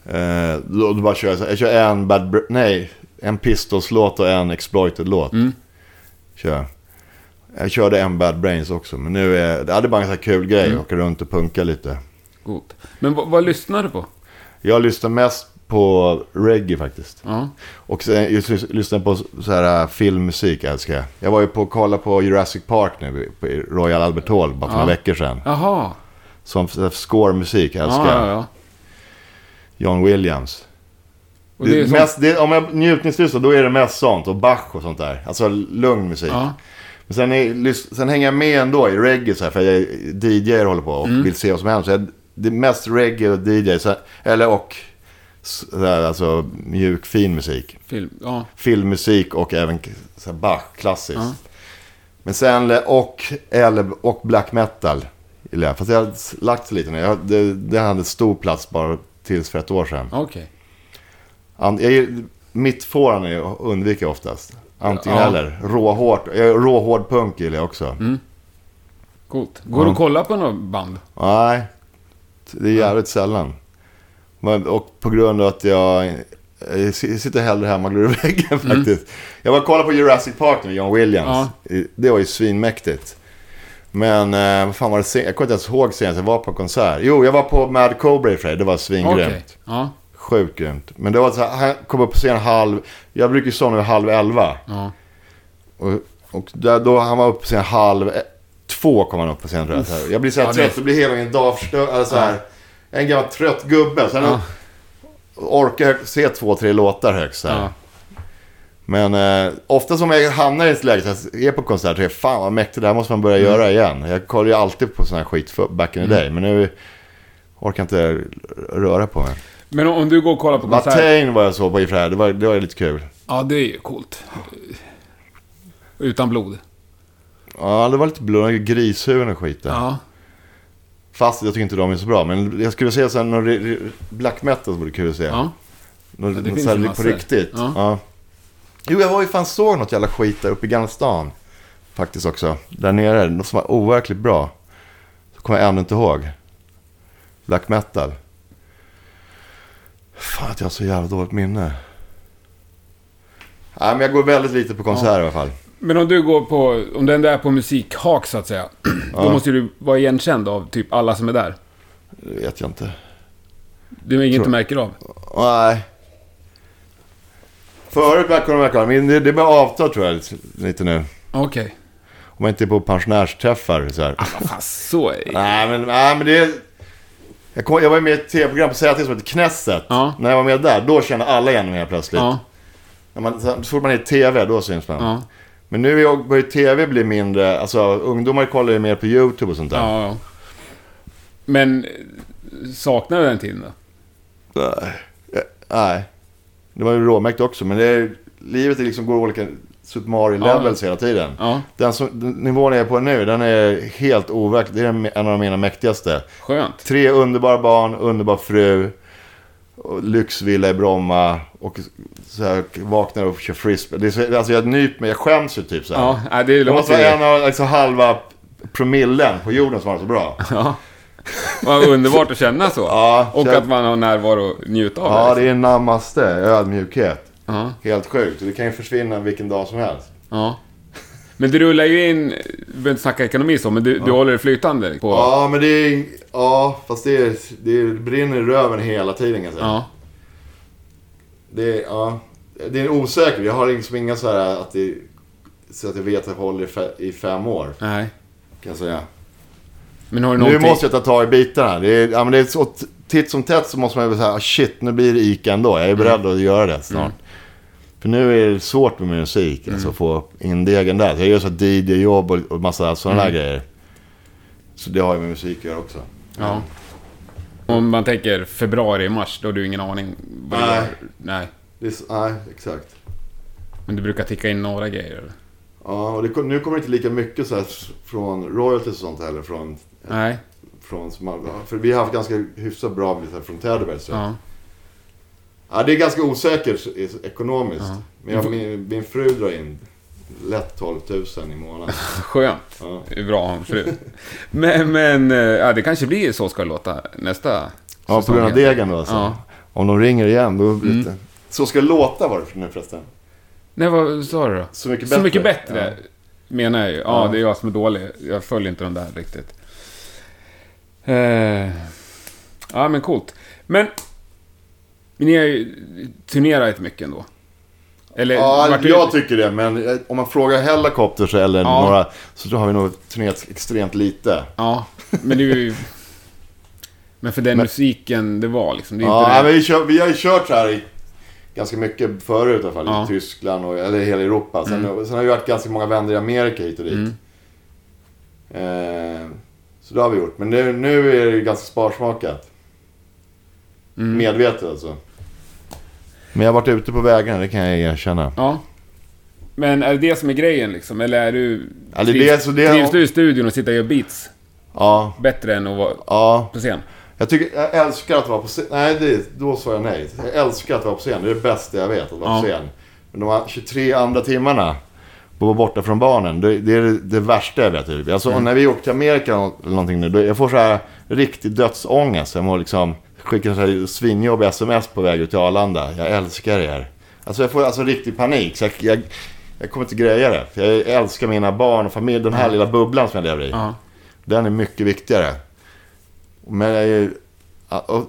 Eh, då, då bara kör jag, jag kör en Bad Br- nej, en Pistols-låt och en Exploited-låt. Mm. Kör. jag. Körde en Bad Brains också, men nu är det hade bara en sån här kul grej, Mm. åka runt och punka lite. Gott. Men vad, vad lyssnar du på? Jag lyssnar mest på reggae faktiskt. Ja. Och sen, lyssnar på så här äh, filmmusik älskar jag. Jag var ju på och kollade på Jurassic Park nu på Royal Albert Hall bara för Ja. några veckor sedan. Jaha. Som score-musik älskar Ja, jag. ja, ja. John Williams. Det Det, som... mest, det, om jag njutningslyssnar då är det mest sånt och Bach och sånt där. Alltså lugn musik. Ja. Men sen, är, sen hänger jag med ändå i reggae så här, för jag är DJ och håller på och Mm. vill se vad som händer. Så jag, det är mest reggae och DJ. Så, eller och så här, alltså mjuk fin musik. Film. Ja. Filmmusik och även så Bach, klassiskt. Ja. Men sen och, eller, och black metal. Fast jag har lagt lite nu. Jag, det, det hade stor plats bara tills för ett år sedan. Okej. An- jag, mittfåran är undviker jag oftast. Antingen Ja. eller. Råhårt. Jag är råhård punk gillar jag också. Coolt. Går du Ja. och kollar på något band? Nej, det är jävligt sällan. Men, och på grund av att jag, jag sitter hellre hemma och glor i väggen faktiskt. Jag var och kollade på Jurassic Park med John Williams. Det var ju svinmäktigt. Men eh, vad fan var det sen- Jag kommer inte ens ihåg senast jag var på konsert. Jo, jag var på Mad Cobra i sig. Det var svingrymt. Okej. Ja. Sjukt grymt. Men det var så här, han kom upp på scen halv... Jag brukar ju somna vid halv elva. Ja. Och, och där, då han var uppe på scen halv... Två kom han upp på scen tror jag. Jag blir så här Ja, det- trött. Det blir hela min dag förstörd. Alltså, är en gammal trött gubbe. Sen Ja. orkar se två, tre låtar högst. Så här. Ja. Men eh, ofta som jag hamnar i ett läge jag är på konsert jag fan vad mäktigt, det här måste man börja Mm. göra igen. Jag kollar ju alltid på sån här skit för, back in the day. Men nu orkar jag inte röra på mig. Men om, du går och kollar på konsert... Matain var jag så på i sig. Det var, det var lite kul. Ja, det är ju coolt. Utan blod. Ja, det var lite blod, grishuvuden och skit där. Ja. Fast jag tycker inte de är så bra. Men jag skulle säga sen någon black metal vore kul att se. Ja. Någon, det någon så här på riktigt. Ja. Ja. Jo, jag var ju fan såg något jävla skit där uppe i Gamla stan. Faktiskt också. Där nere. Något som var overkligt bra. Så kommer jag ännu inte ihåg. Black metal. Fan att jag har så jävla dåligt minne. Nej, men jag går väldigt lite på konserter i alla fall. Men om du går på... Om den där är på musikhak, så att säga. [CLEARS THROAT] Då måste du vara igenkänd av typ alla som är där. Det vet jag inte. Det är inget Tror- du märker av. Nej. Förut märkte de verkligen, men det, det börjar avta tror jag lite- nu. Okej. Om man inte är på pensionärsträffar så här. Fan, så är det. Nej, men, nej, men det är... Jag, kom, jag var med i ett tv-program på ZT som heter Knesset. Ja. När jag var med där, då kände alla igen mig helt plötsligt. Ja. När man, så så fort man är i tv, då syns man. Ja. Men nu jag- börjar tv bli mindre, alltså ungdomar kollar ju mer på YouTube och sånt där. Ja, ja. Men saknar du den tiden då? Nej. Nej. Det var ju råmäktigt också, men det är, livet är liksom, går olika Super Mario-levels hela tiden. Ja, Den, som, den nivån jag är på nu, den är helt overklig. Det är en av mina mäktigaste. skönt. Tre underbara barn, underbar fru, lyxvilla i Bromma och så här, vaknar upp och kör frisbee. Det är så, alltså jag nyper mig, jag skäms ju typ så här. Ja, det det måste låter vara en av liksom, halva promillen på jorden som var så bra. Ja. Vad underbart att känna så. [LAUGHS] Ja, Och så- att man har närvaro att njuta av Ja, det. det är namaste, ödmjukhet. Ja, Helt sjukt. Det kan ju försvinna vilken dag som helst. ja. Men det rullar ju in, vi behöver inte snacka ekonomi så, men du, du håller det flytande på... Ja, men det är... Ja, fast det, är, det brinner i röven hela tiden kan jag säga. Ja. Det är, ja, det är osäkert. Jag har liksom inga så här att det... Så att jag vet att jag håller i, fe, i fem år, Nej. kan jag säga. Men har du Nu någonting... måste jag ta tag i bitarna. Det är, ja, men det är så titt som tätt så måste man ju säga, ah, shit, nu blir det ICA ändå. Jag är beredd att göra det snart. Mm. För nu är det svårt med musik, alltså att få in degen där. Så jag gör så DJ-jobb och, och massa sådana Mm. där grejer. Så det har ju med musik att göra också. Ja. Om man tänker februari, mars, då har du ingen aning vad Nej. Nej. Det är, nej, exakt. Men du brukar ticka in några grejer. eller? Ja, och det, nu kommer det inte lika mycket så från royalties och sånt heller. Från, Nej. från, för vi har haft ganska hyfsat bra här, från. Så. Ja. Ja. det är ganska osäkert ekonomiskt. Ja. Men jag, min, min fru drar in lätt 12 000 i månaden. [LAUGHS] Skönt. Ja. Det är bra att ha en fru. men, men eh, ja, det kanske blir Så ska det låta nästa Ja, på grund av degen då alltså. Ja. Om de ringer igen, då blir det Mm. Så ska det låta var det nu förresten. Nej, vad sa du då? Så mycket bättre. Så mycket bättre, menar jag ju. Ja, Ja. det är jag som är dålig. Jag följer inte de där riktigt. Eh, ja, men coolt. Men... Ni har ju turnerat mycket ändå. Eller, Ja, du- jag tycker det. Men eh, om man frågar Hellacopters eller Ja. några så då har vi nog turnerat extremt lite. Ja, men det är ju... Men för den Men- musiken det var liksom. Det är Ja, inte det. vi, kör, vi har ju kört så här i ganska mycket förut i alla fall. Ja. I Tyskland och, eller hela Europa. Sen, Mm. sen har vi varit ganska många vänner i Amerika hit och dit. Mm. Eh, så det har vi gjort. Men nu, nu är det ganska sparsmakat. Mm. Medvetet alltså. Men jag har varit ute på vägarna, det kan jag erkänna. Ja. Men är det det som är grejen liksom? Eller är du... Är trivs, det, så det- trivs du i studion och sitta och göra beats Ja, bättre än att vara ja. på scen? Jag, tycker, jag älskar att vara på scen. Nej, det, då sa jag nej. Jag älskar att vara på scen. Det är det bästa jag vet, att vara på Ja. scen. Men de här 23 andra timmarna på att vara borta från barnen, det, det är det, det värsta jag vet. Typ. Alltså, Mm. När vi åkte till Amerika eller någonting nu, då, jag får så här riktig dödsångest. Jag mår liksom skicka så här svinjobbiga sms på väg ut till Arlanda. Jag älskar er. Alltså jag får alltså riktig panik. Så jag, jag, jag kommer inte greja det. För Jag älskar mina barn och familj. Den här lilla bubblan som jag lever i. Ja. Den är mycket viktigare. Men jag är,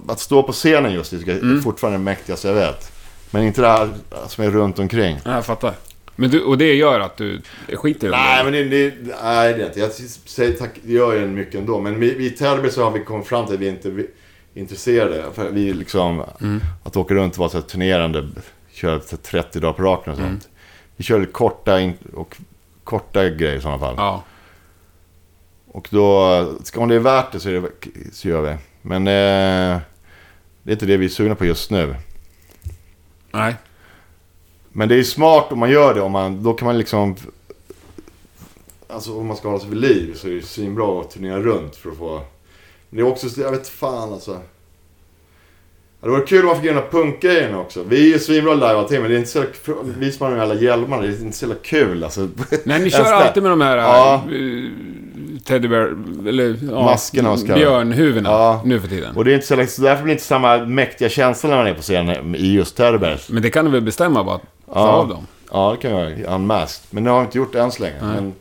att, stå på scenen just det tycker jag Mm. är fortfarande det mäktigaste jag vet. Men inte det här som är runt omkring. Ja, Jag fattar. Men du, och det gör att du skiter i det? Nej, men det, det, nej, det är inte. Jag säger tack, det gör jag mycket ändå. Men vi, vi i Täby så har vi kommit fram till att vi inte är intresserade. För vi liksom, Mm. att åka runt och vara så här turnerande, köra så här 30 dagar på raken och sånt. Vi kör lite korta och korta grejer i sådana fall. Ja. Och då, ska om det är värt det så, är det, så gör vi. Men eh, det är inte det vi är sugna på just nu. Nej. Men det är smart om man gör det. Om man, då kan man liksom... Alltså om man ska hålla sig vid liv så är det svinbra att turnera runt för att få... Det är också, jag vet fan alltså. Det vore kul om man fick göra punkgrejen också. Vi är ju svinbra live allting men det är inte så jävla... Vi som har de alla hjälmarna, det är inte så jävla kul alltså. [LAUGHS] Nej, ni kör det. alltid med de här Ja. uh, Teddybear... Eller ja, Maskerna och björnhuvudena Ja. nu för tiden. Och det är inte så, så därför blir det inte samma mäktiga känsla när man är på scen i just Terbergs. Men det kan du väl bestämma bara? Ta Ja. av dem. Ja, det kan jag göra. Unmasked. Men det har vi inte gjort än så länge. Men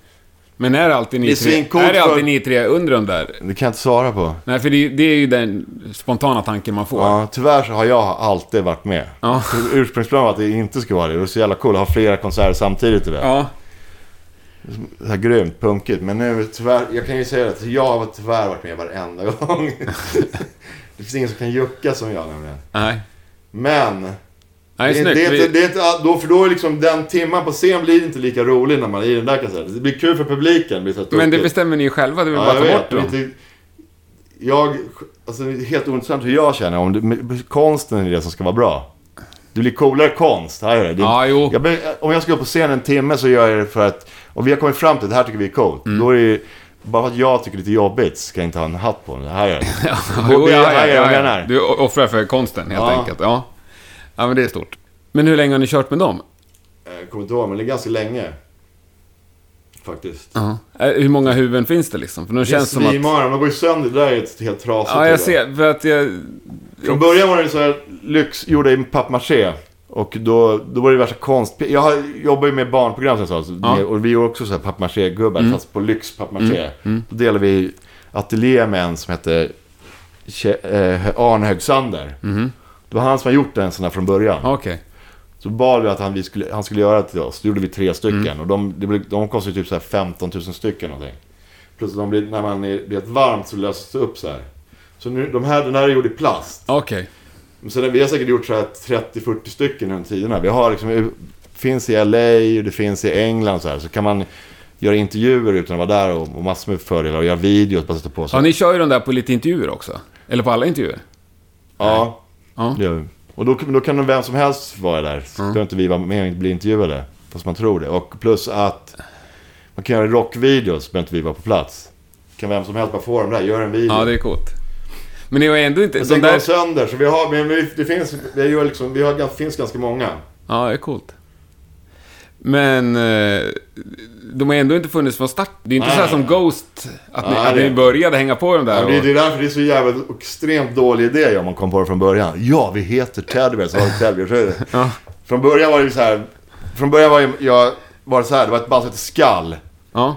Men är det alltid ni Det är tre? Är det alltid för- ni tre under de där? det kan jag inte svara på. Nej, för det, det är ju den spontana tanken man får. Ja, tyvärr så har jag alltid varit med. Ja. [LAUGHS] Ursprungsplanen var att det inte skulle vara det. Det var så jävla coolt att ha flera konserter samtidigt. Du vet. Ja. Så här grymt punkigt. Men nu tyvärr, jag kan ju säga att jag har tyvärr varit med varenda [LAUGHS] gång. [LAUGHS] det finns ingen som kan jucka som jag nämligen. Nej. Men, Nej, det, är- snyggt. det, är det är inte, då, för då är liksom den timman på scen blir inte lika rolig när man är i den där konserten. Det blir kul för publiken. Det blir så Men det bestämmer ni ju själva, det vill Ja, bara jag ta vet. bort dem. Jag, alltså det är helt ointressant hur jag känner. Om det, konsten är det som ska vara bra. Det blir coolare konst. Här är det. det Ja, jo. jag, om jag ska upp på scen en timme så gör jag det för att... Och vi har kommit fram till att det här tycker vi är coolt. Mm. Då är det... Bara för att jag tycker det är lite jobbigt ska jag inte ha en hatt på mig. Det här är det. [LAUGHS] Ja, Det jo, är ja, det här ja, jag ja, ja. menar. Du offrar för konsten, helt enkelt. Ja. Ja, men det är stort. Men hur länge har ni kört med dem? Jag kommer inte ihåg, men det är ganska länge. Faktiskt. Ja. Eh, Hur många huvuden finns det liksom? För nu Det känns som att... de går ju sönder. Det där är ett helt trasigt. Ja, jag ser. För att jag... Från början var det så här lyx, gjorda i pappmaché. Och då, då var det värsta konst... Jag jobbar ju med barnprogram som jag sa. Ja. Och vi gjorde också så här pappmaché-gubbar, fast på lyx pappmaché. Då delade vi ateljé med en som hette eh, Arne Högsander. Det var han som har gjort den sån här från början. Okej. Så bad vi att han, vi skulle, han skulle göra det till oss. Då gjorde vi tre stycken. Och de, det blev, de kostade typ så här 15 000 stycken någonting. Plus de blir, när man är, blir varmt så löses det upp så här. Så nu, de här, den här är gjord i plast. Okej. Men sen, vi har säkert gjort så här 30-40 stycken under tiderna. Vi har liksom, det finns i LA, det finns i England så här. Så kan man göra intervjuer utan att vara där och, och massor med fördelar. Och göra videos, bara sätta på sig. Ja, ni kör ju de där på lite intervjuer också. Eller på alla intervjuer. Ja, Ja. det vi. Och då, då kan nog vem som helst vara där. Så behöver inte vi vara med och bli intervjuade. Fast man tror det. Och plus att man kan göra rockvideos, behöver inte vi vara på plats. Kan vem som helst bara få dem där, gör en video. Ja, det är coolt. Men ni har ändå inte... Men sen går där... de sönder, så vi har, men vi, det finns, det gör liksom, vi har, det finns ganska många. Ja, det är coolt. Men... Eh, de har ändå inte funnits från start. Det är inte Nej, så här som Ghost, att ni, Nej, att ni började hänga på de där. Ja, det, är därför det är så jävla extremt dålig idé om man kom på det från början. Ja, vi heter Teddybear, så har vi [LAUGHS] Teddybear. Ja. Från början var det så här. Från början var, jag, var det så här, det var ett band som hette Skall. Ja.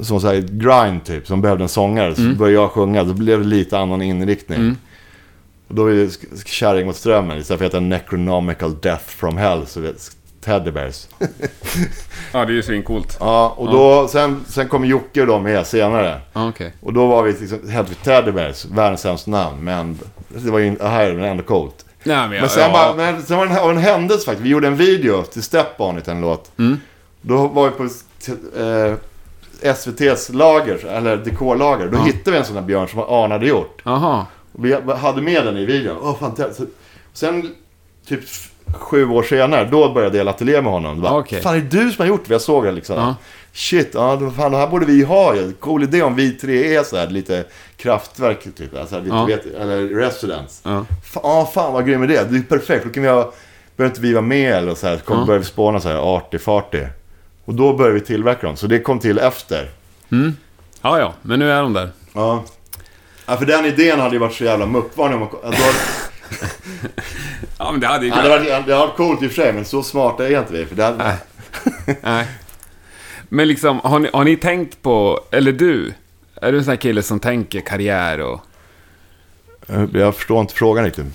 Som så här grind typ, som behövde en sångare. Så Mm. började jag sjunga, då blev det lite annan inriktning. Och då är det kärring mot strömmen. Istället för att heta Necronomical Death from Hell så det Teddybears. ja, det är ju svincoolt. Ja, och då, sen, sen kom Jocke och de med senare. Ja, okej. Och då var vi liksom, hette vi Teddybears, världens sämsta namn. Men det var ju, det här är ändå coolt. Nej, men, jag, Men sen, ja. bara, men sen var det en, en händelse faktiskt. Vi gjorde en video till Step On It, en låt. Mm. Då var vi på eh, SVT's lager, eller dekorlager. Då Ja. hittade vi en sån där björn som Arne hade gjort. Jaha. Och vi hade med den i videon. Åh, fan, Ted- så, sen, typ sju år senare, då började jag dela ateljé med honom. Bara, Okej. Fan, är det du som har gjort det? Jag såg det liksom. Ja. Shit, ja, då, fan, det här borde vi ha ju. Cool idé om vi tre är så här lite kraftverk, typ. Alltså, lite, Ja. vet, eller residence. Ja. Fan, ja, fan vad grym idé. Det är perfekt. Då kan vi ha, behöver inte vi vara med eller så här. Så kommer Ja. börjar vi spåna så här arty-farty. Och då började vi tillverka dem. Så det kom till efter. Ja, ja, men nu är de där. Ja. ja, för den idén hade ju varit så jävla muppvarning om man... [LAUGHS] ja, men det hade ju ja, det, hade, varit- det hade varit coolt i och för sig, men så smarta är inte vi. För det hade, Nej. Nej. Men liksom, har ni, har ni tänkt på, eller du, är du en sån här kille som tänker karriär och... Jag förstår inte frågan riktigt.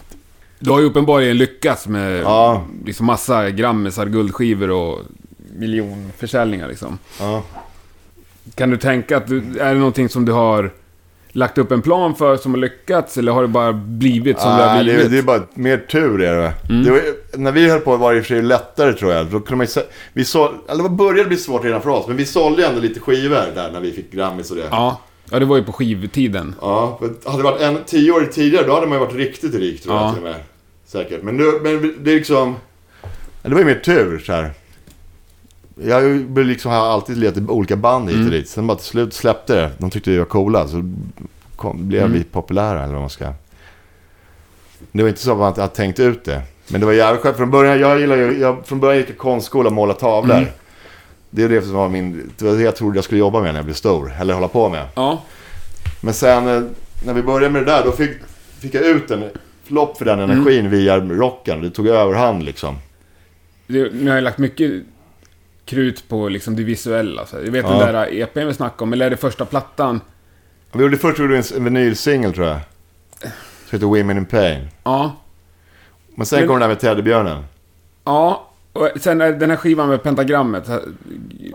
Du har ju uppenbarligen lyckats med Ja. liksom massa grammisar, guldskivor och miljonförsäljningar liksom. Ja. Kan du tänka att du, är det någonting som du har lagt upp en plan för som har lyckats eller har det bara blivit som det har Nej, det, blivit? är- det är bara mer tur är det. Mm. det var, när vi höll på var det i och för sig lättare tror jag. Då kunde man ju, vi så, eller det började bli svårt redan för oss, men vi sålde ändå lite skivor där när vi fick Grammis och det. Ja. ja, det var ju på skivtiden. Ja, för hade det varit en, tio år tidigare då hade man ju varit riktigt rik tror Ja. jag till och med. Säkert. Men, nu, men det är liksom... Det var ju mer tur så här. Jag ju liksom har alltid letat i olika band hit och Mm. dit. Sen bara till slut släppte det. De tyckte vi var coola. Så kom, blev Mm. vi populära eller vad man ska. Det var inte så att man hade tänkt ut det. Men det var jävligt skönt. Från början, jag gillar ju, jag, från början gick jag konstskola och måla tavlor. Mm. Det är det som var min, det var det jag trodde jag skulle jobba med när jag blev stor. Eller hålla på med. Ja. Men sen eh, när vi började med det där, då fick, fick jag ut en flopp för den Mm. energin via rocken. Det tog överhand liksom. Det, ni har ju lagt mycket krut på liksom det visuella. Så jag vet Ja. den där EPn vi snackade om, eller är det första plattan? Vi gjorde först gjorde en vinylsingel tror jag. Som heter Women in Pain. Ja. Men sen Men- kom den där med Teddybjörnen. Ja. Och sen den här skivan med pentagrammet,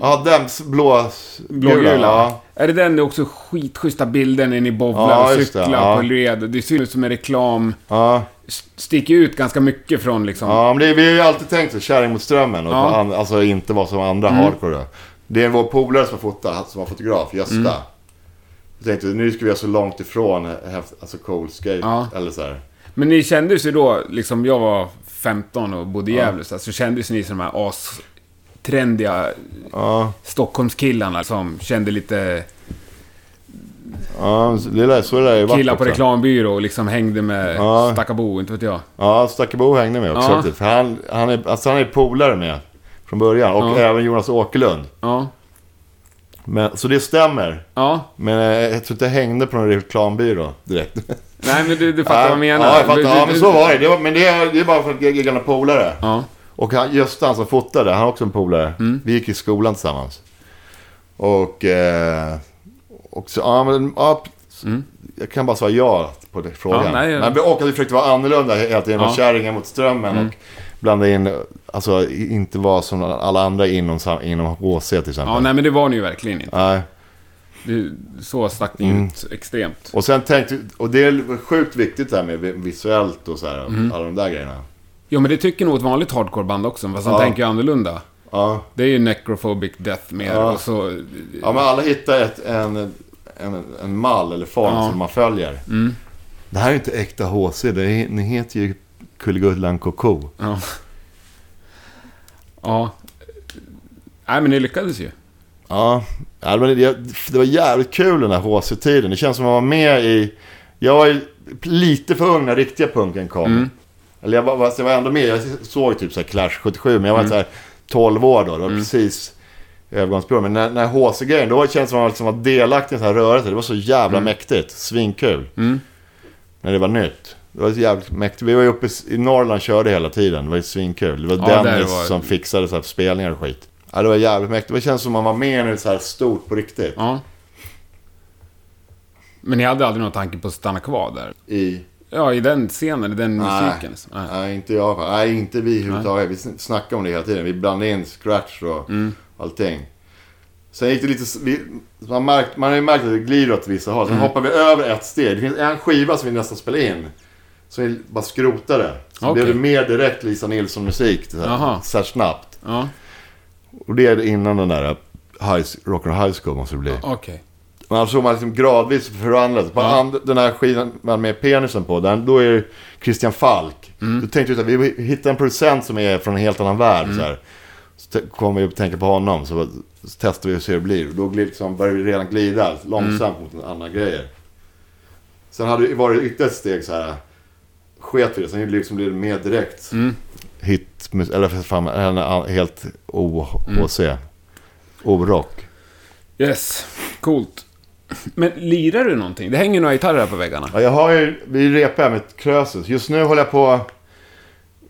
Ja, den blå... blågula. Ja. Är det den det också skitschyssta bilder när ni bowlar Ja, och det, cyklar ja. på led? Det ser ut som en reklam. Ja. Sticker ut ganska mycket från liksom... ja, men det, vi har ju alltid tänkt så. Kärring mot strömmen. Och Ja. an, alltså inte vara som andra Mm. hardcore. Det är vår polare som har fotat, som var fotograf, Gösta. Mm. Jag tänkte nu ska vi vara så långt ifrån alltså cold skate. Ja. Eller så här. Men ni kändes ju då, liksom jag var 15 och bodde i Gävle, så, här, så kändes ni som de här as-trendiga Ja. Stockholmskillarna som kände lite Ja, det så det har ju varit killar på också. reklambyrå och liksom hängde med Ja. Stackabo, inte vet jag. Ja, Stackebo hängde med också. Ja. För han, han, är, alltså han är polare med från början. Och Ja. även Jonas Åkerlund. Ja. Men, så det stämmer. Ja. Men eh, jag tror inte jag hängde på någon reklambyrå direkt. Nej men du, du fattar vad jag menar. Ja, jag fattar. Du- Ja, men så var det. det var, men det är, det är bara för att jag är gamla polare. Ja. Och han, Gösta, han som fotade, han är också en polare. Mm. Vi gick i skolan tillsammans. Och... Eh, och så, ja, men, ja, Jag kan bara svara ja på den frågan. Mm. Ja, nej. Men, och att vi försökte vara annorlunda hela tiden. Ja. kärringar mot strömmen. Mm. Och blanda in, alltså inte vara som alla andra inom, inom HC till exempel. ja, nej men det var ni ju verkligen inte. Nej. Det, så stack ni Mm. ut extremt. Och sen tänkte, och det är sjukt viktigt det här med visuellt och så här, Mm. alla de där grejerna. Jo men det tycker nog ett vanligt hardcoreband också, fast han Ja. tänker ju annorlunda. Ja. Det är ju necrophobic death mer Ja. och så... ja, men alla hittar ett, en, en, en mall eller form Ja. som man följer. Mm. Det här är inte äkta HC, det är, ni heter ju Kullegullan Koko. Ja. Ja. Nej men ni lyckades ju. Ja, ja men det, det var jävligt kul den här HC-tiden. Det känns som att man var med i... Jag var ju lite för ung när riktiga punken kom. Mm. Eller jag var, jag var ändå med. Jag såg typ så här Clash 77, men jag var Mm. så här 12 år då. Det var precis övergångsperiod. Men när, när HC-grejen, då kändes det som att man liksom var delaktig i en sån här rörelse. Det var så jävla mäktigt. Svinkul. Mm. När det var nytt. Det var så jävligt mäktigt. Vi var ju uppe i Norrland körde hela tiden. Det var ju svinkul. Det var Ja, Dennis var- som fixade så här spelningar och skit. Ja, det var jävligt mäktigt. Det känns som att man var med i så här stort på riktigt. Ja. Men ni hade aldrig någon tanke på att stanna kvar där? I... Ja, i den scenen, i den Nej. musiken. liksom. Nej. Nej, inte jag. Nej, inte vi överhuvudtaget. Vi snackade om det hela tiden. Vi blandade in scratch och Mm. Allting. Sen gick det lite... Vi, man, märkt, man har ju märkt att det glider åt vissa håll. Sen Mm. hoppar vi över ett steg. Det finns en skiva som vi nästan spelade in. Som vi bara skrotade. Så Okej. blev det mer direkt Lisa Nilsson-musik. Så, här, här snabbt. Ja, Och det är innan den där high, Rock'n'Roll High School måste det bli. okej. Man såg man liksom gradvis förvandlas. På Ja. and, den här skivan med penisen på, den, då är det Christian Falk. Mm. Då tänkte vi att vi hittar en producent som är från en helt annan värld. Mm. Så, här. Så kommer vi att tänka på honom, så, så testar vi och ser hur det blir. Då liksom, börjar vi redan glida långsamt Mm. mot andra grejer. Sen hade det varit ytterligare ett steg så här. Sket vi det, sen liksom blev det mer direkt. Mm. Hit, eller fan, helt OHC. Mm. O-rock. Yes, coolt. Men lirar du någonting? Det hänger några gitarrer här på väggarna. Ja, jag har ju, vi repar med Krösus. Just nu håller jag på...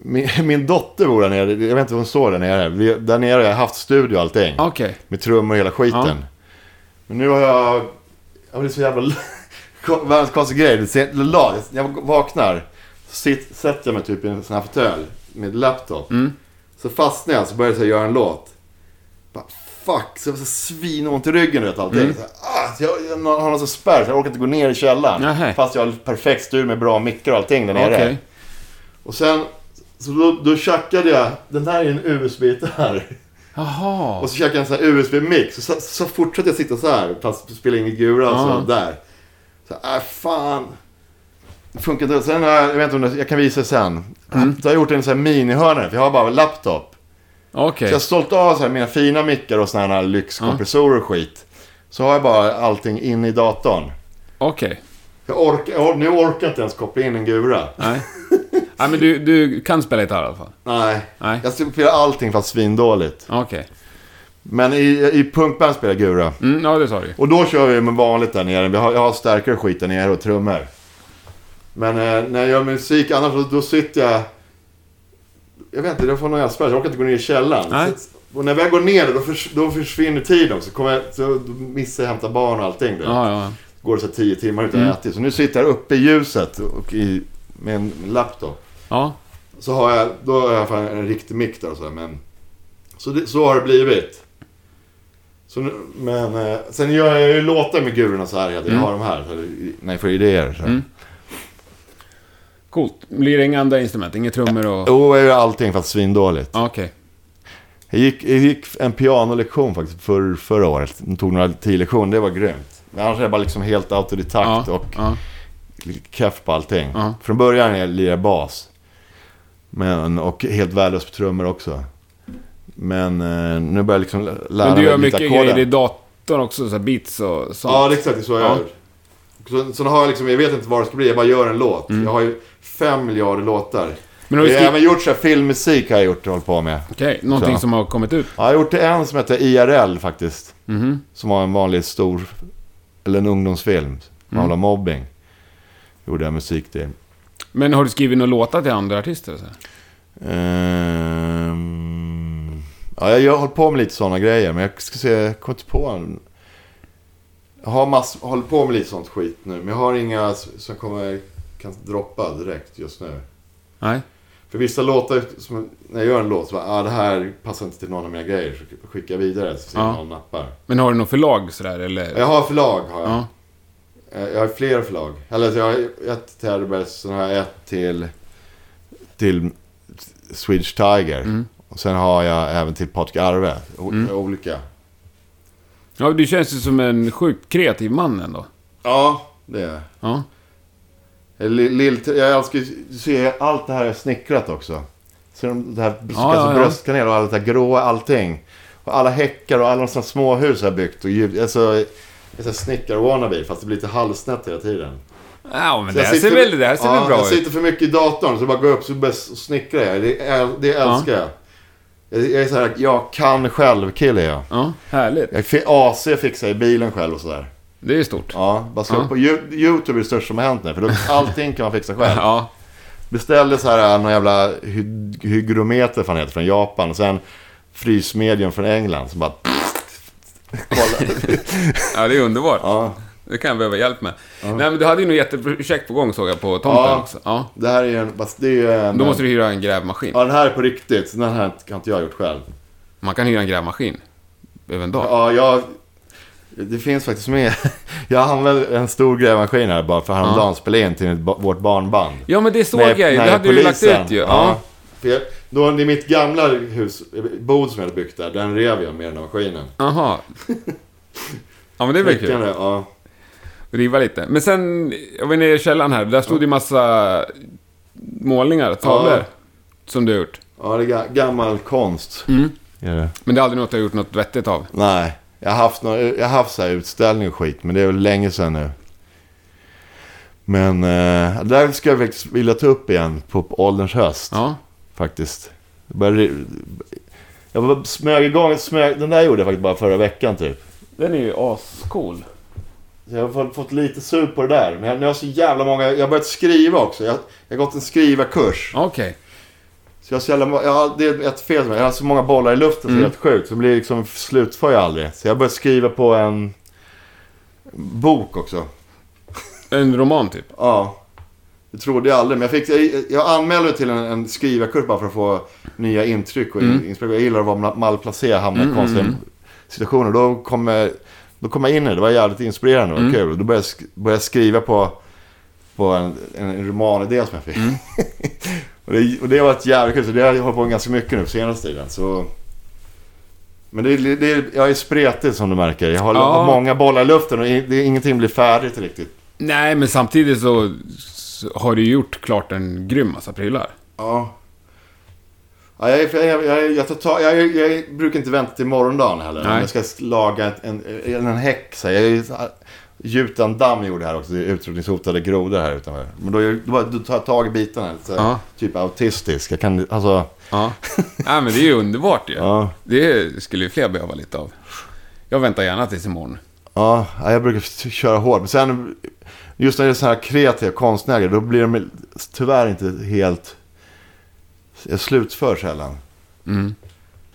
Min, min dotter bor där nere. Jag vet inte om hon står där nere. Vi, där nere har jag haft studio och allting. Okej. Med trummor och hela skiten. Ja. Men nu har jag... Jag blir så jävla... [LAUGHS] Världens konstig grej. Lag. Jag vaknar. Sitt, sätter jag mig typ i en sån här fåtölj. Med laptop. Mm. Så fastnar jag så börjar jag göra en låt. Bara, fuck, så jag så svinont i ryggen vet allting. Mm. Så ah, så jag, jag har någon sån spärr så jag orkar inte gå ner i källaren. Nähä. Fast jag har perfekt styr med bra mickar och allting där nere. Okej. Och sen, så då, då tjackade jag, den här är en USB-gitarr. Jaha. Och så tjackade jag en sån här USB-mix. Så, så, så fortsatte jag sitta så här, fast spela in i gura och Ja. så där. Så, äh, fan. Det funkar inte. Sen har jag, jag vet inte om det, jag kan visa sen. Mm. Så har jag gjort en sån här minihörna, för jag har bara en laptop. Okej. Så jag har sålt av så här, mina fina mickar och såna här lyxkompressorer och skit. Så har jag bara allting inne i datorn. Okej. Jag orkar, jag, or- nu orkar jag inte ens koppla in en gura. Nej. Nej, men du, du kan spela gitarr i alla fall? Nej. Nej. Jag spelar allting fast svindåligt. Okej. Men i, i punkband spelar jag gura. Mm, ja, det sa du. Och då kör vi med vanligt där nere. Vi har, jag har starkare skit där nere och trummor. Men eh, när jag gör musik annars då, då sitter jag... Jag vet inte, det får någon jävla spärr. Jag orkar inte gå ner i källaren. Nej. Så, och när vi väl går ner då, förs, då försvinner tiden också. Så, kommer jag, så då missar jag hämta barn och allting. Då. Ja, ja. Går det så tio timmar utan Mm. att äta. Så nu sitter jag uppe i ljuset och i, med en laptop. Ja. Så har jag, då har jag en riktig mick där och så men... Så, det, så har det blivit. Så nu, men eh, sen gör jag ju låtar med gurorna så här. Jag Mm. har de här. Så, jag får idéer. Så. Mm. Coolt. Blir det inga andra instrument? Inga trummor och... Då är ju allting fast svindåligt. Okej. Jag gick, jag gick en pianolektion faktiskt för, förra året. Jag tog några tio lektioner, det var grymt. Men annars är jag bara liksom helt autodidakt Ja. och Ja. keff på allting. Ja. Från början är jag lirar bas. Men, och helt värdelös på trummor också. Men eh, nu börjar jag liksom lära Men du mig gör mycket grejer i datorn också, så beats och sånt? Ja, det är exakt så jag Ja. gör. Så, så har jag liksom, jag vet inte vad det ska bli, jag bara gör en låt. Mm. Jag har ju fem miljarder låtar. Men har jag har även gjort så här filmmusik har jag gjort och hållit på med. Okej, någonting Så. som har kommit ut? Ja, jag har gjort en som heter IRL faktiskt. Mhm. Som var en vanlig stor, eller en ungdomsfilm. Handlade om mobbing. Gjorde jag musik till. Men har du skrivit några låtar till andra artister? Så? Ehm, ja, jag, jag har hållit på med lite sådana grejer. Men jag ska se, jag kommer inte på en. Jag har mass, håller på med lite sånt skit nu. Men jag har inga som kommer, kan droppa direkt just nu. Nej? För vissa låtar, som, när jag gör en låt så bara, ah, det här passar inte till någon av mina grejer. Så skickar jag vidare så ser Ja. någon nappar. Men har du något förlag sådär, eller? Jag har förlag har jag. Ja. Eh, Jag har flera förlag. Eller jag har ett till Herbergs, sen har jag ett till, till Swedish Tiger. Mm. Och sen har jag även till Patrik Arve. O- Mm. Olika. Ja, du känns ju som en sjukt kreativ man ändå. Ja, det är jag. Ja. Eh, Lill, jag älskar ju se allt det här jag snickrat också. Så de, det här Ja, alltså ja, bröstkanel och allt det här gråa, allting. Och alla häckar och alla sådana småhus jag har byggt. Och ljud, alltså, jag är snickar-wannabe fast det blir lite halvsnett hela tiden. Ja, men Så det jag här ser väl, det här ser ja, väl bra Jag ut? sitter för mycket i datorn så bara går upp så bara s- snickrar jag. Det, är, det älskar jag. jag. Jag är så här, jag kan själv kille jag. Ja, härligt. jag. AC fixar jag i bilen själv och sådär. Det är stort. Ja, bara slå Ja. på Yo- YouTube är det största som har hänt nu. För då, [LAUGHS] allting kan man fixa själv. Ja. Beställde så här någon jävla hy- hygrometer fan heter, från Japan. Och sen frysmedium från England. Så bara... [LAUGHS] Kolla. ja, det är underbart. Ja, Det kan jag behöva hjälp med. Nej, men du hade ju något jätteprojekt på gång såg jag på tomten Ja. också. Ja. det här är ju en... fast Det är ju en Då måste du hyra en grävmaskin. Ja, den här är på riktigt. så Den här har inte jag gjort själv. Man kan hyra en grävmaskin. Över en dag. Ja, jag... Det finns faktiskt med. [LAUGHS] Jag använde en stor grävmaskin här bara för häromdagen. Spela in till vårt barnband. Ja, men det såg jag ju. Det hade du lagt ut ju. Ja. Ja. Jag, då, det är mitt gamla hus, bod som jag hade byggt där. Den rev jag med den här maskinen. Aha. [LAUGHS] Ja, men det är väl kul. Ja. Riva lite. Men sen, jag var nere i källaren här. Där stod det ju massa målningar, tavlor. Ja. Som du har gjort. Ja, det är ga- gammal konst. Mm. Är det. Men det är aldrig något du har gjort något vettigt av. Nej, jag har haft, några, jag har haft så här utställning och skit, men det är länge sedan nu. Men eh, där ska jag faktiskt vilja ta upp igen på, ålderns höst. Ja. Faktiskt. Jag, började, jag smög igång, smög, den där gjorde jag faktiskt bara förra veckan typ. Den är ju ascool. Så jag har fått, lite sug på det där. Men jag, nu har jag så jävla många, jag har börjat skriva också. Jag, jag har gått en skrivarkurs. Okej. Så jag så jävla, har, det är ett fel som jag har så många bollar i luften så det är helt sjukt. Så det blir liksom, slutför jag aldrig. Så jag börjat skriva på en bok också. En roman typ. Ja. Det trodde jag aldrig. Men jag, fick, jag, jag anmälde mig till en, en skrivarkurs bara för att få nya intryck och Mm. inspiration. Jag gillar att vara malplacerad, hamna i konstiga situationer. Då kom, jag, då kom jag in i det. Det var jävligt inspirerande och Mm. kul. Då började jag, sk- började jag skriva på, på en, en romanidé som jag fick. Mm. [LAUGHS] och, det, och det var ett jävligt kul. Så det har jag hållit på med ganska mycket nu på senaste tiden. Så... Men det, är- det, är- jag är spretig som du märker. Jag har, Ja. har många bollar i luften och det, ingenting blir färdigt riktigt. Nej, men samtidigt så, så har du gjort klart en grym massa prylar. Ja. Ja, jag, är- jag, jag, jag, jag, brukar inte vänta till morgondagen heller. Nej. Jag ska laga en, en, en häck. Så jag, jag, gjuta en damm gjorde här också. Det är utrotningshotade grodor här utanför. Men då, då, då tar jag tag i bitarna. Så, Ja. Typ autistisk. Jag kan, alltså, Ja. [LAUGHS] Nej, men det är ju underbart ju. ja. Det skulle ju fler behöva lite av. Jag väntar gärna tills imorgon. Ja, ja, jag brukar köra hårt. Men sen, just när det är så här kreativa konstnärer, då blir de tyvärr inte helt... Jag slutför sällan. Mm.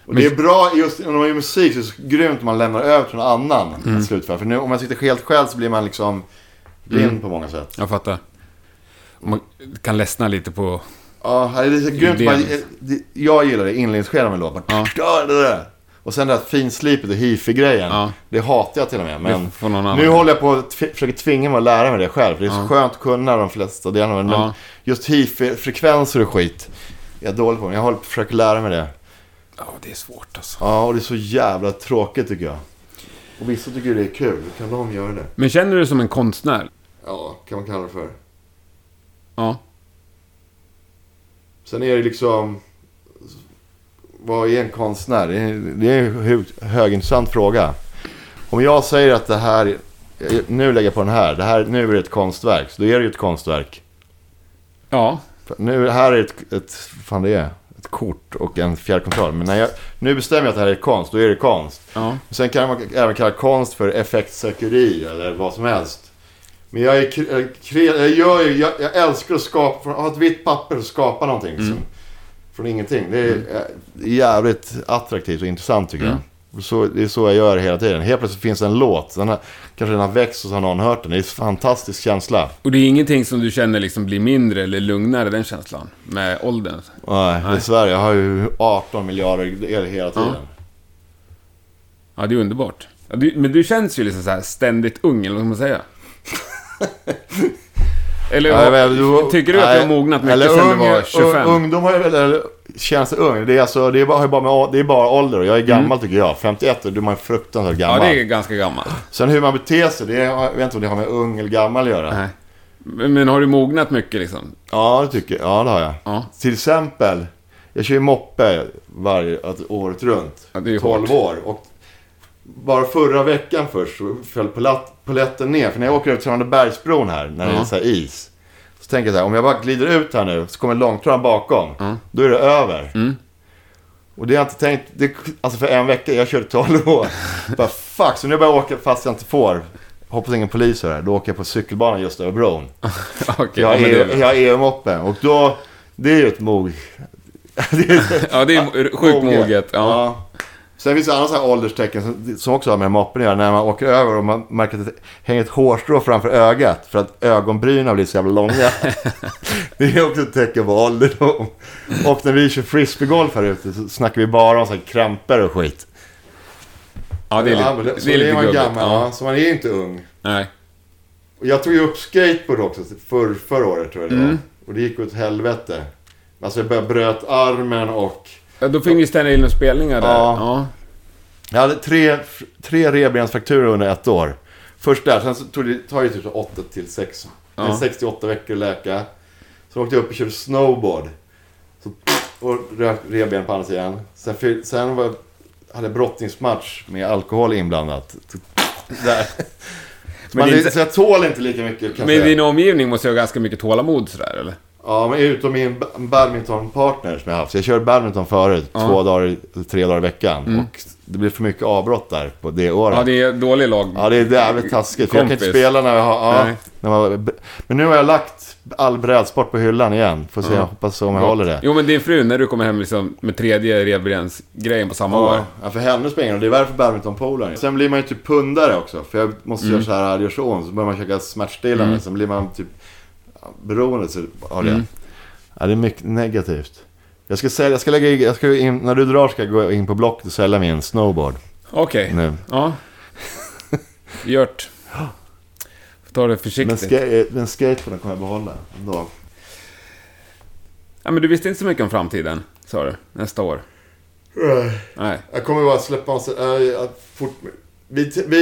Och det är bra, just när man gör musik så är det så grymt om man lämnar över till någon annan att slutföra. För nu, om man sitter helt själv så blir man liksom blind på många sätt. Jag fattar. Man kan ledsna lite på... Ja, det är så grymt. Man, jag gillar det, inledningsskedet med en låt. Ja. Ja. Och sen det här finslipet och hifi-grejen. Ja. Det hatar jag till och med. Men nu håller jag på att försöka tvinga mig att lära mig det själv. För det är så skönt att kunna de flesta delarna. Men Ja. just hifi-frekvenser och skit är jag dålig på. Men jag håller på att försöka lära mig det. Ja, det är svårt alltså. Ja, och det är så jävla tråkigt tycker jag. Och vissa tycker det är kul. Kan de göra det? Men känner du dig som en konstnär? Ja, kan man kalla det för. Ja. Sen är det liksom... Vad är en konstnär? Det är, det är en hög, högintressant fråga. Om jag säger att det här... Nu lägger jag på den här. Det här nu är det ett konstverk. Så då är det ju ett konstverk. Ja. Nu, här är ett, ett... fan det är? Kort och en fjärrkontroll. Men när jag, nu bestämmer jag att det här är konst. Då är det konst. Ja. Sen kan man även kalla konst för effektsökeri eller vad som helst. Men jag, är, jag, gör jag, jag älskar att skapa, att ha ett vitt papper och skapa någonting som, från ingenting. Det är, är jävligt attraktivt och intressant tycker jag. Så, det är så jag gör hela tiden. Helt plötsligt finns en låt. Den har, kanske den har växt och så har någon hört den. Det är en fantastisk känsla. Och det är ingenting som du känner liksom blir mindre eller lugnare, den känslan? Med åldern? Nej, dessvärre. Jag har ju 18 miljarder el hela tiden. Ja, det är underbart. Ja, du, men du känns ju liksom så här ständigt ung, eller vad ska man säga? [LAUGHS] Eller Ja, jag vet, du- tycker du att du har nej, mognat mycket eller sen ung, du var 25? Ung, ungdom har ju väl, eller, känns ung. Det är, alltså, det är, bara, bara, med, det är bara ålder och jag är gammal tycker jag. 51, då är man fruktansvärt ja, gammal. det är ganska gammalt. Sen hur man beter sig, det är, jag vet inte om det har med ung eller gammal att göra. Nej. Men har du mognat mycket liksom? Ja, det tycker jag. Ja, det har jag. Ja. Till exempel, jag kör ju moppe varje, året runt. Ja, det är ju 12 hårt. år. Och bara förra veckan först så föll poletten ner. För när jag åker över Tranebergsbron här, när det Ja. är så här is. Tänker jag så här, om jag bara glider ut här nu så kommer långtradaren bakom. Ja. Då är det över. Mm. Och det har jag inte tänkt, det, alltså för en vecka, jag körde 12 år. [LAUGHS] bara fuck, så nu börjar jag åka fast jag inte får. Hoppas ingen polis hör. Då åker jag på cykelbanan just över bron. [LAUGHS] Okej, Jag ja, är, jag är moppe och då, det är ju ett mog. [LAUGHS] det är, ja, det är sjukt moget. Ja. Sen finns det andra så här ålderstecken som, också har med moppen att göra. När man åker över och man märker att det hänger ett hårstrå framför ögat. För att ögonbrynen blir så jävla långa. [LAUGHS] det är också ett tecken på ålderdom. Och när vi kör frisbeegolf här ute så snackar vi bara om så här krämpor och skit. ja, det är Ja, lite, det, så det är lite man gulligt. gammal, Ja. ja. så man är inte ung. Nej. Och jag tog ju upp skateboard också för, förra året tror jag det var. Mm. Och det gick åt helvete. Alltså jag bröt armen och... Ja, då fick ni ställa in spelningar där. Ja. Ja. Jag hade tre, tre revbensfrakturer under ett år. Först där, sen så tog det, tar det typ 8 till 6. Ja. 68 veckor att läka. Så åkte jag upp och körde snowboard. Så, och rök revben på andra sidan. Sen, sen var, hade jag brottningsmatch med alkohol inblandat. Där. Men man, det så jag tål inte lika mycket Men din omgivning måste ju ha ganska mycket tålamod sådär, eller? Ja, men utom min ba- badmintonpartner som jag haft. Så jag körde badminton förut, Ja. två dagar, tre dagar i veckan. Och det blev för mycket avbrott där på det året. Ja, det är dålig lag. Ja, det är jävligt taskigt. För jag kan inte Kompis. spela när jag har... Ja, när man, men nu har jag lagt all brädsport på hyllan igen. Får se, jag hoppas om jag håller det. Jo, men din fru, när du kommer hem liksom med tredje revbensgrejen på samma år. Ja, ja, för henne spelar det. Det är varför badmintonpolaren. Sen blir man ju typ pundare också. För jag måste Mm. göra så här, gör så ont. Så börjar man käka smärtstillande. Sen blir man typ ja, beroende så- av det. Mm. Ja, det är mycket negativt. Jag ska sälja, jag ska lägga jag ska in, när du drar ska jag gå in på Blocket och sälja min snowboard. Okej. Nu. Ja. Gjort. Får ta det Men, försiktigt. ska, men skateboarden kommer jag behålla ändå. Ja, men du visste inte så mycket om framtiden, sa du. Nästa år. Nej. Jag kommer bara släppa oss... Äh, jag- fort, vi, vi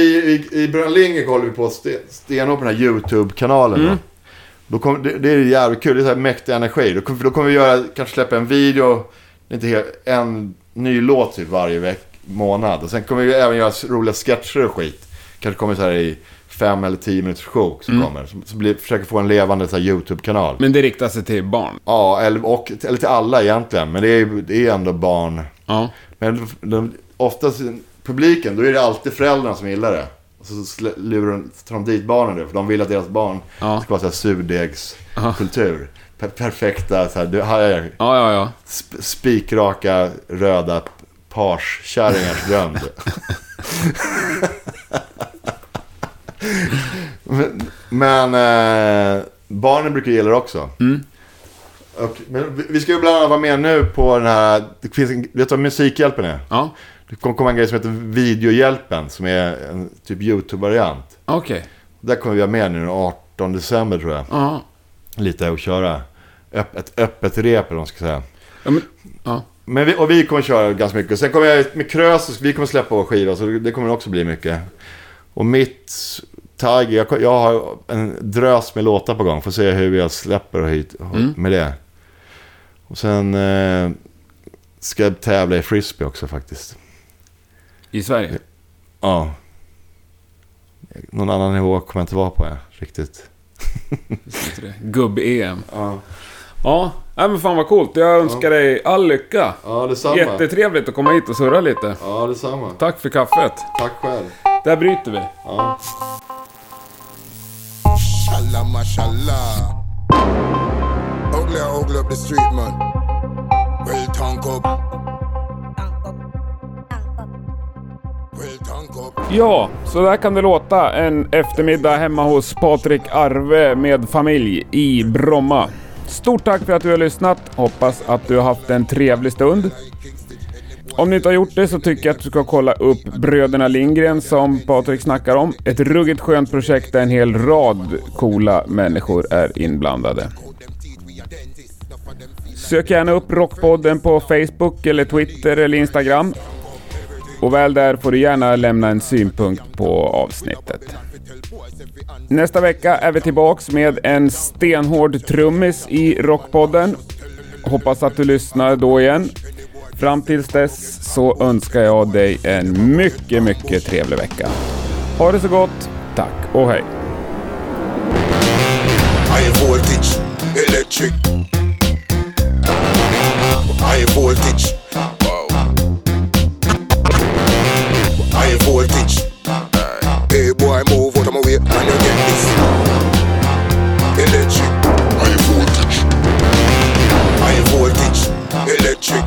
i, Brunlinge håller vi på stenhårt på den här YouTube-kanalen. Mm. Då. Kommer, det, det är jävligt kul. Det är så här mäktig energi. Då, kommer- då kommer vi göra, kanske släppa en video, inte helt, en ny låt typ varje veck, månad. Och sen kommer vi även göra roliga sketcher och skit. Kanske kommer så här i fem eller tio minuters sjok som kommer. Så, så blir, försöker få en levande YouTube-kanal. Men det riktar sig till barn. Ja, eller, och, eller till alla egentligen. Men det är, det är ändå barn. Ja. Men de, oftast i publiken, då är det alltid föräldrarna som gillar det. Och så lurar de, tar de dit barnen nu, för de vill att deras barn Ja. ska vara så här surdegskultur. Per, perfekta, så här, du, här är Ja, ja, ja. sp- spikraka, röda parskärringars dröm. [LAUGHS] men men eh, barnen brukar gilla det också. Mm. Och, men vi- vi ska ju bland annat vara med nu på den här, det finns en, vet du vad Musikhjälpen är? Ja. Det kommer komma en grej som heter Videohjälpen, som är en typ YouTube-variant. Okej. Där kommer vi vara med nu den 18 december tror jag. Ja. Lite och köra öpp, ett öppet rep eller vad man ska säga. Ja, men... Ja. Men vi, och vi kommer köra ganska mycket. Sen kommer jag med Krösus, vi kommer släppa vår skiva, så det kommer också bli mycket. Och mitt, Tiger, jag, jag har en drös med låtar på gång. Får se hur jag släpper hit Mm. med det. Och sen eh, ska jag tävla i frisbee också faktiskt. I Sverige? Ja. Någon annan nivå kommer jag inte vara på ja, riktigt. [LAUGHS] Gubb-EM. Ja, Ja. ja, men fan vad coolt. Jag önskar dig all lycka. ja detsamma. Jättetrevligt att komma hit och surra lite. Ja, detsamma. Tack för kaffet. Tack själv. Där bryter vi. Ja. Shallah, mashallah. Ugly, ugly up the street, man. Well, tongue up. Ja, så där kan det låta en eftermiddag hemma hos Patrik Arve med familj i Bromma. Stort tack för att du har lyssnat. Hoppas att du har haft en trevlig stund. Om du inte har gjort det så tycker jag att du ska kolla upp Bröderna Lindgren som Patrik snackar om. Ett ruggigt skönt projekt där en hel rad coola människor är inblandade. Sök gärna upp Rockpodden på Facebook eller Twitter eller Instagram. Och väl där får du gärna lämna en synpunkt på avsnittet. Nästa vecka är vi tillbaks med en stenhård trummis i Rockpodden. Hoppas att du lyssnar då igen. Fram tills dess så önskar jag dig en mycket, mycket trevlig vecka. Ha det så gott. Tack och hej. High voltage, electric. High voltage. High voltage. Hey boy, move out of my way and you get this. Electric. High voltage. High voltage, electric.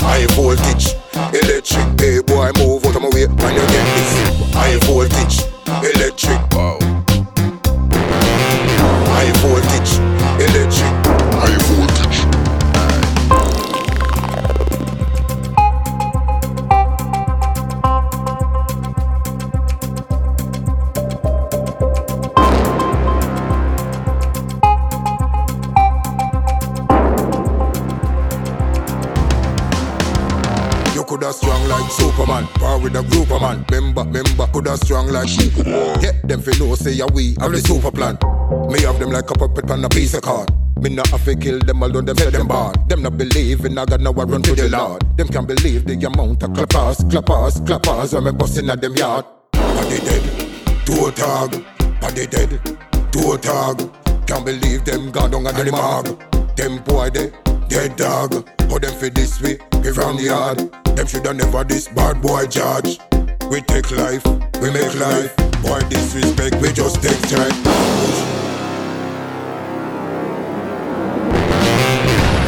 High voltage, electric. Hey boy, move out of my way and you get this. High voltage, electric. Wow. Power with a group of man. Member, member, coulda strong like Superman. Yeah, them fi know say ya we have the super plan. Me have them like a puppet on a piece of card. Me not have to kill them, although them say them bad. Them not believe in I got no run to the Lord. Them can't believe the amount of clappers, clappers, clappers when me busting at them yard. Body dead, toe tag, body dead, toe tag. Can't believe them gone down at the mark. Them boy they dead dog. How them for this way, give round the yard. Them shoulda never this bad boy judge. We take life, we make life. Boy disrespect, we just take time.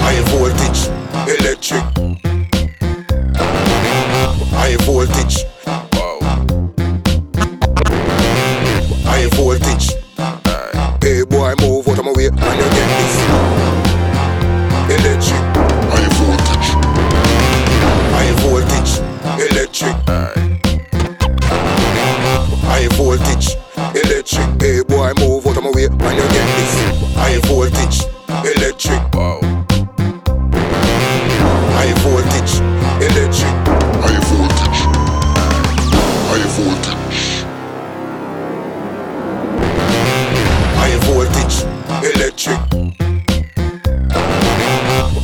High voltage, electric. High voltage. High voltage. Hey boy, move out of my way and you get this. Electric. High voltage, electric. Hey boy, move out of my way when you get this. High voltage, electric. Wow. High voltage, electric. High voltage. High voltage. High voltage, electric.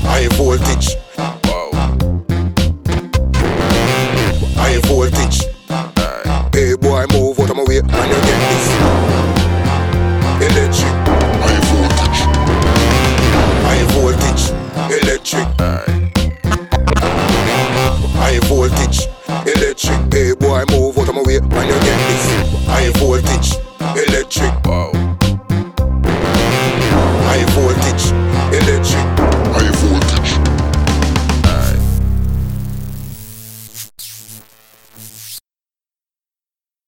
High voltage. High voltage,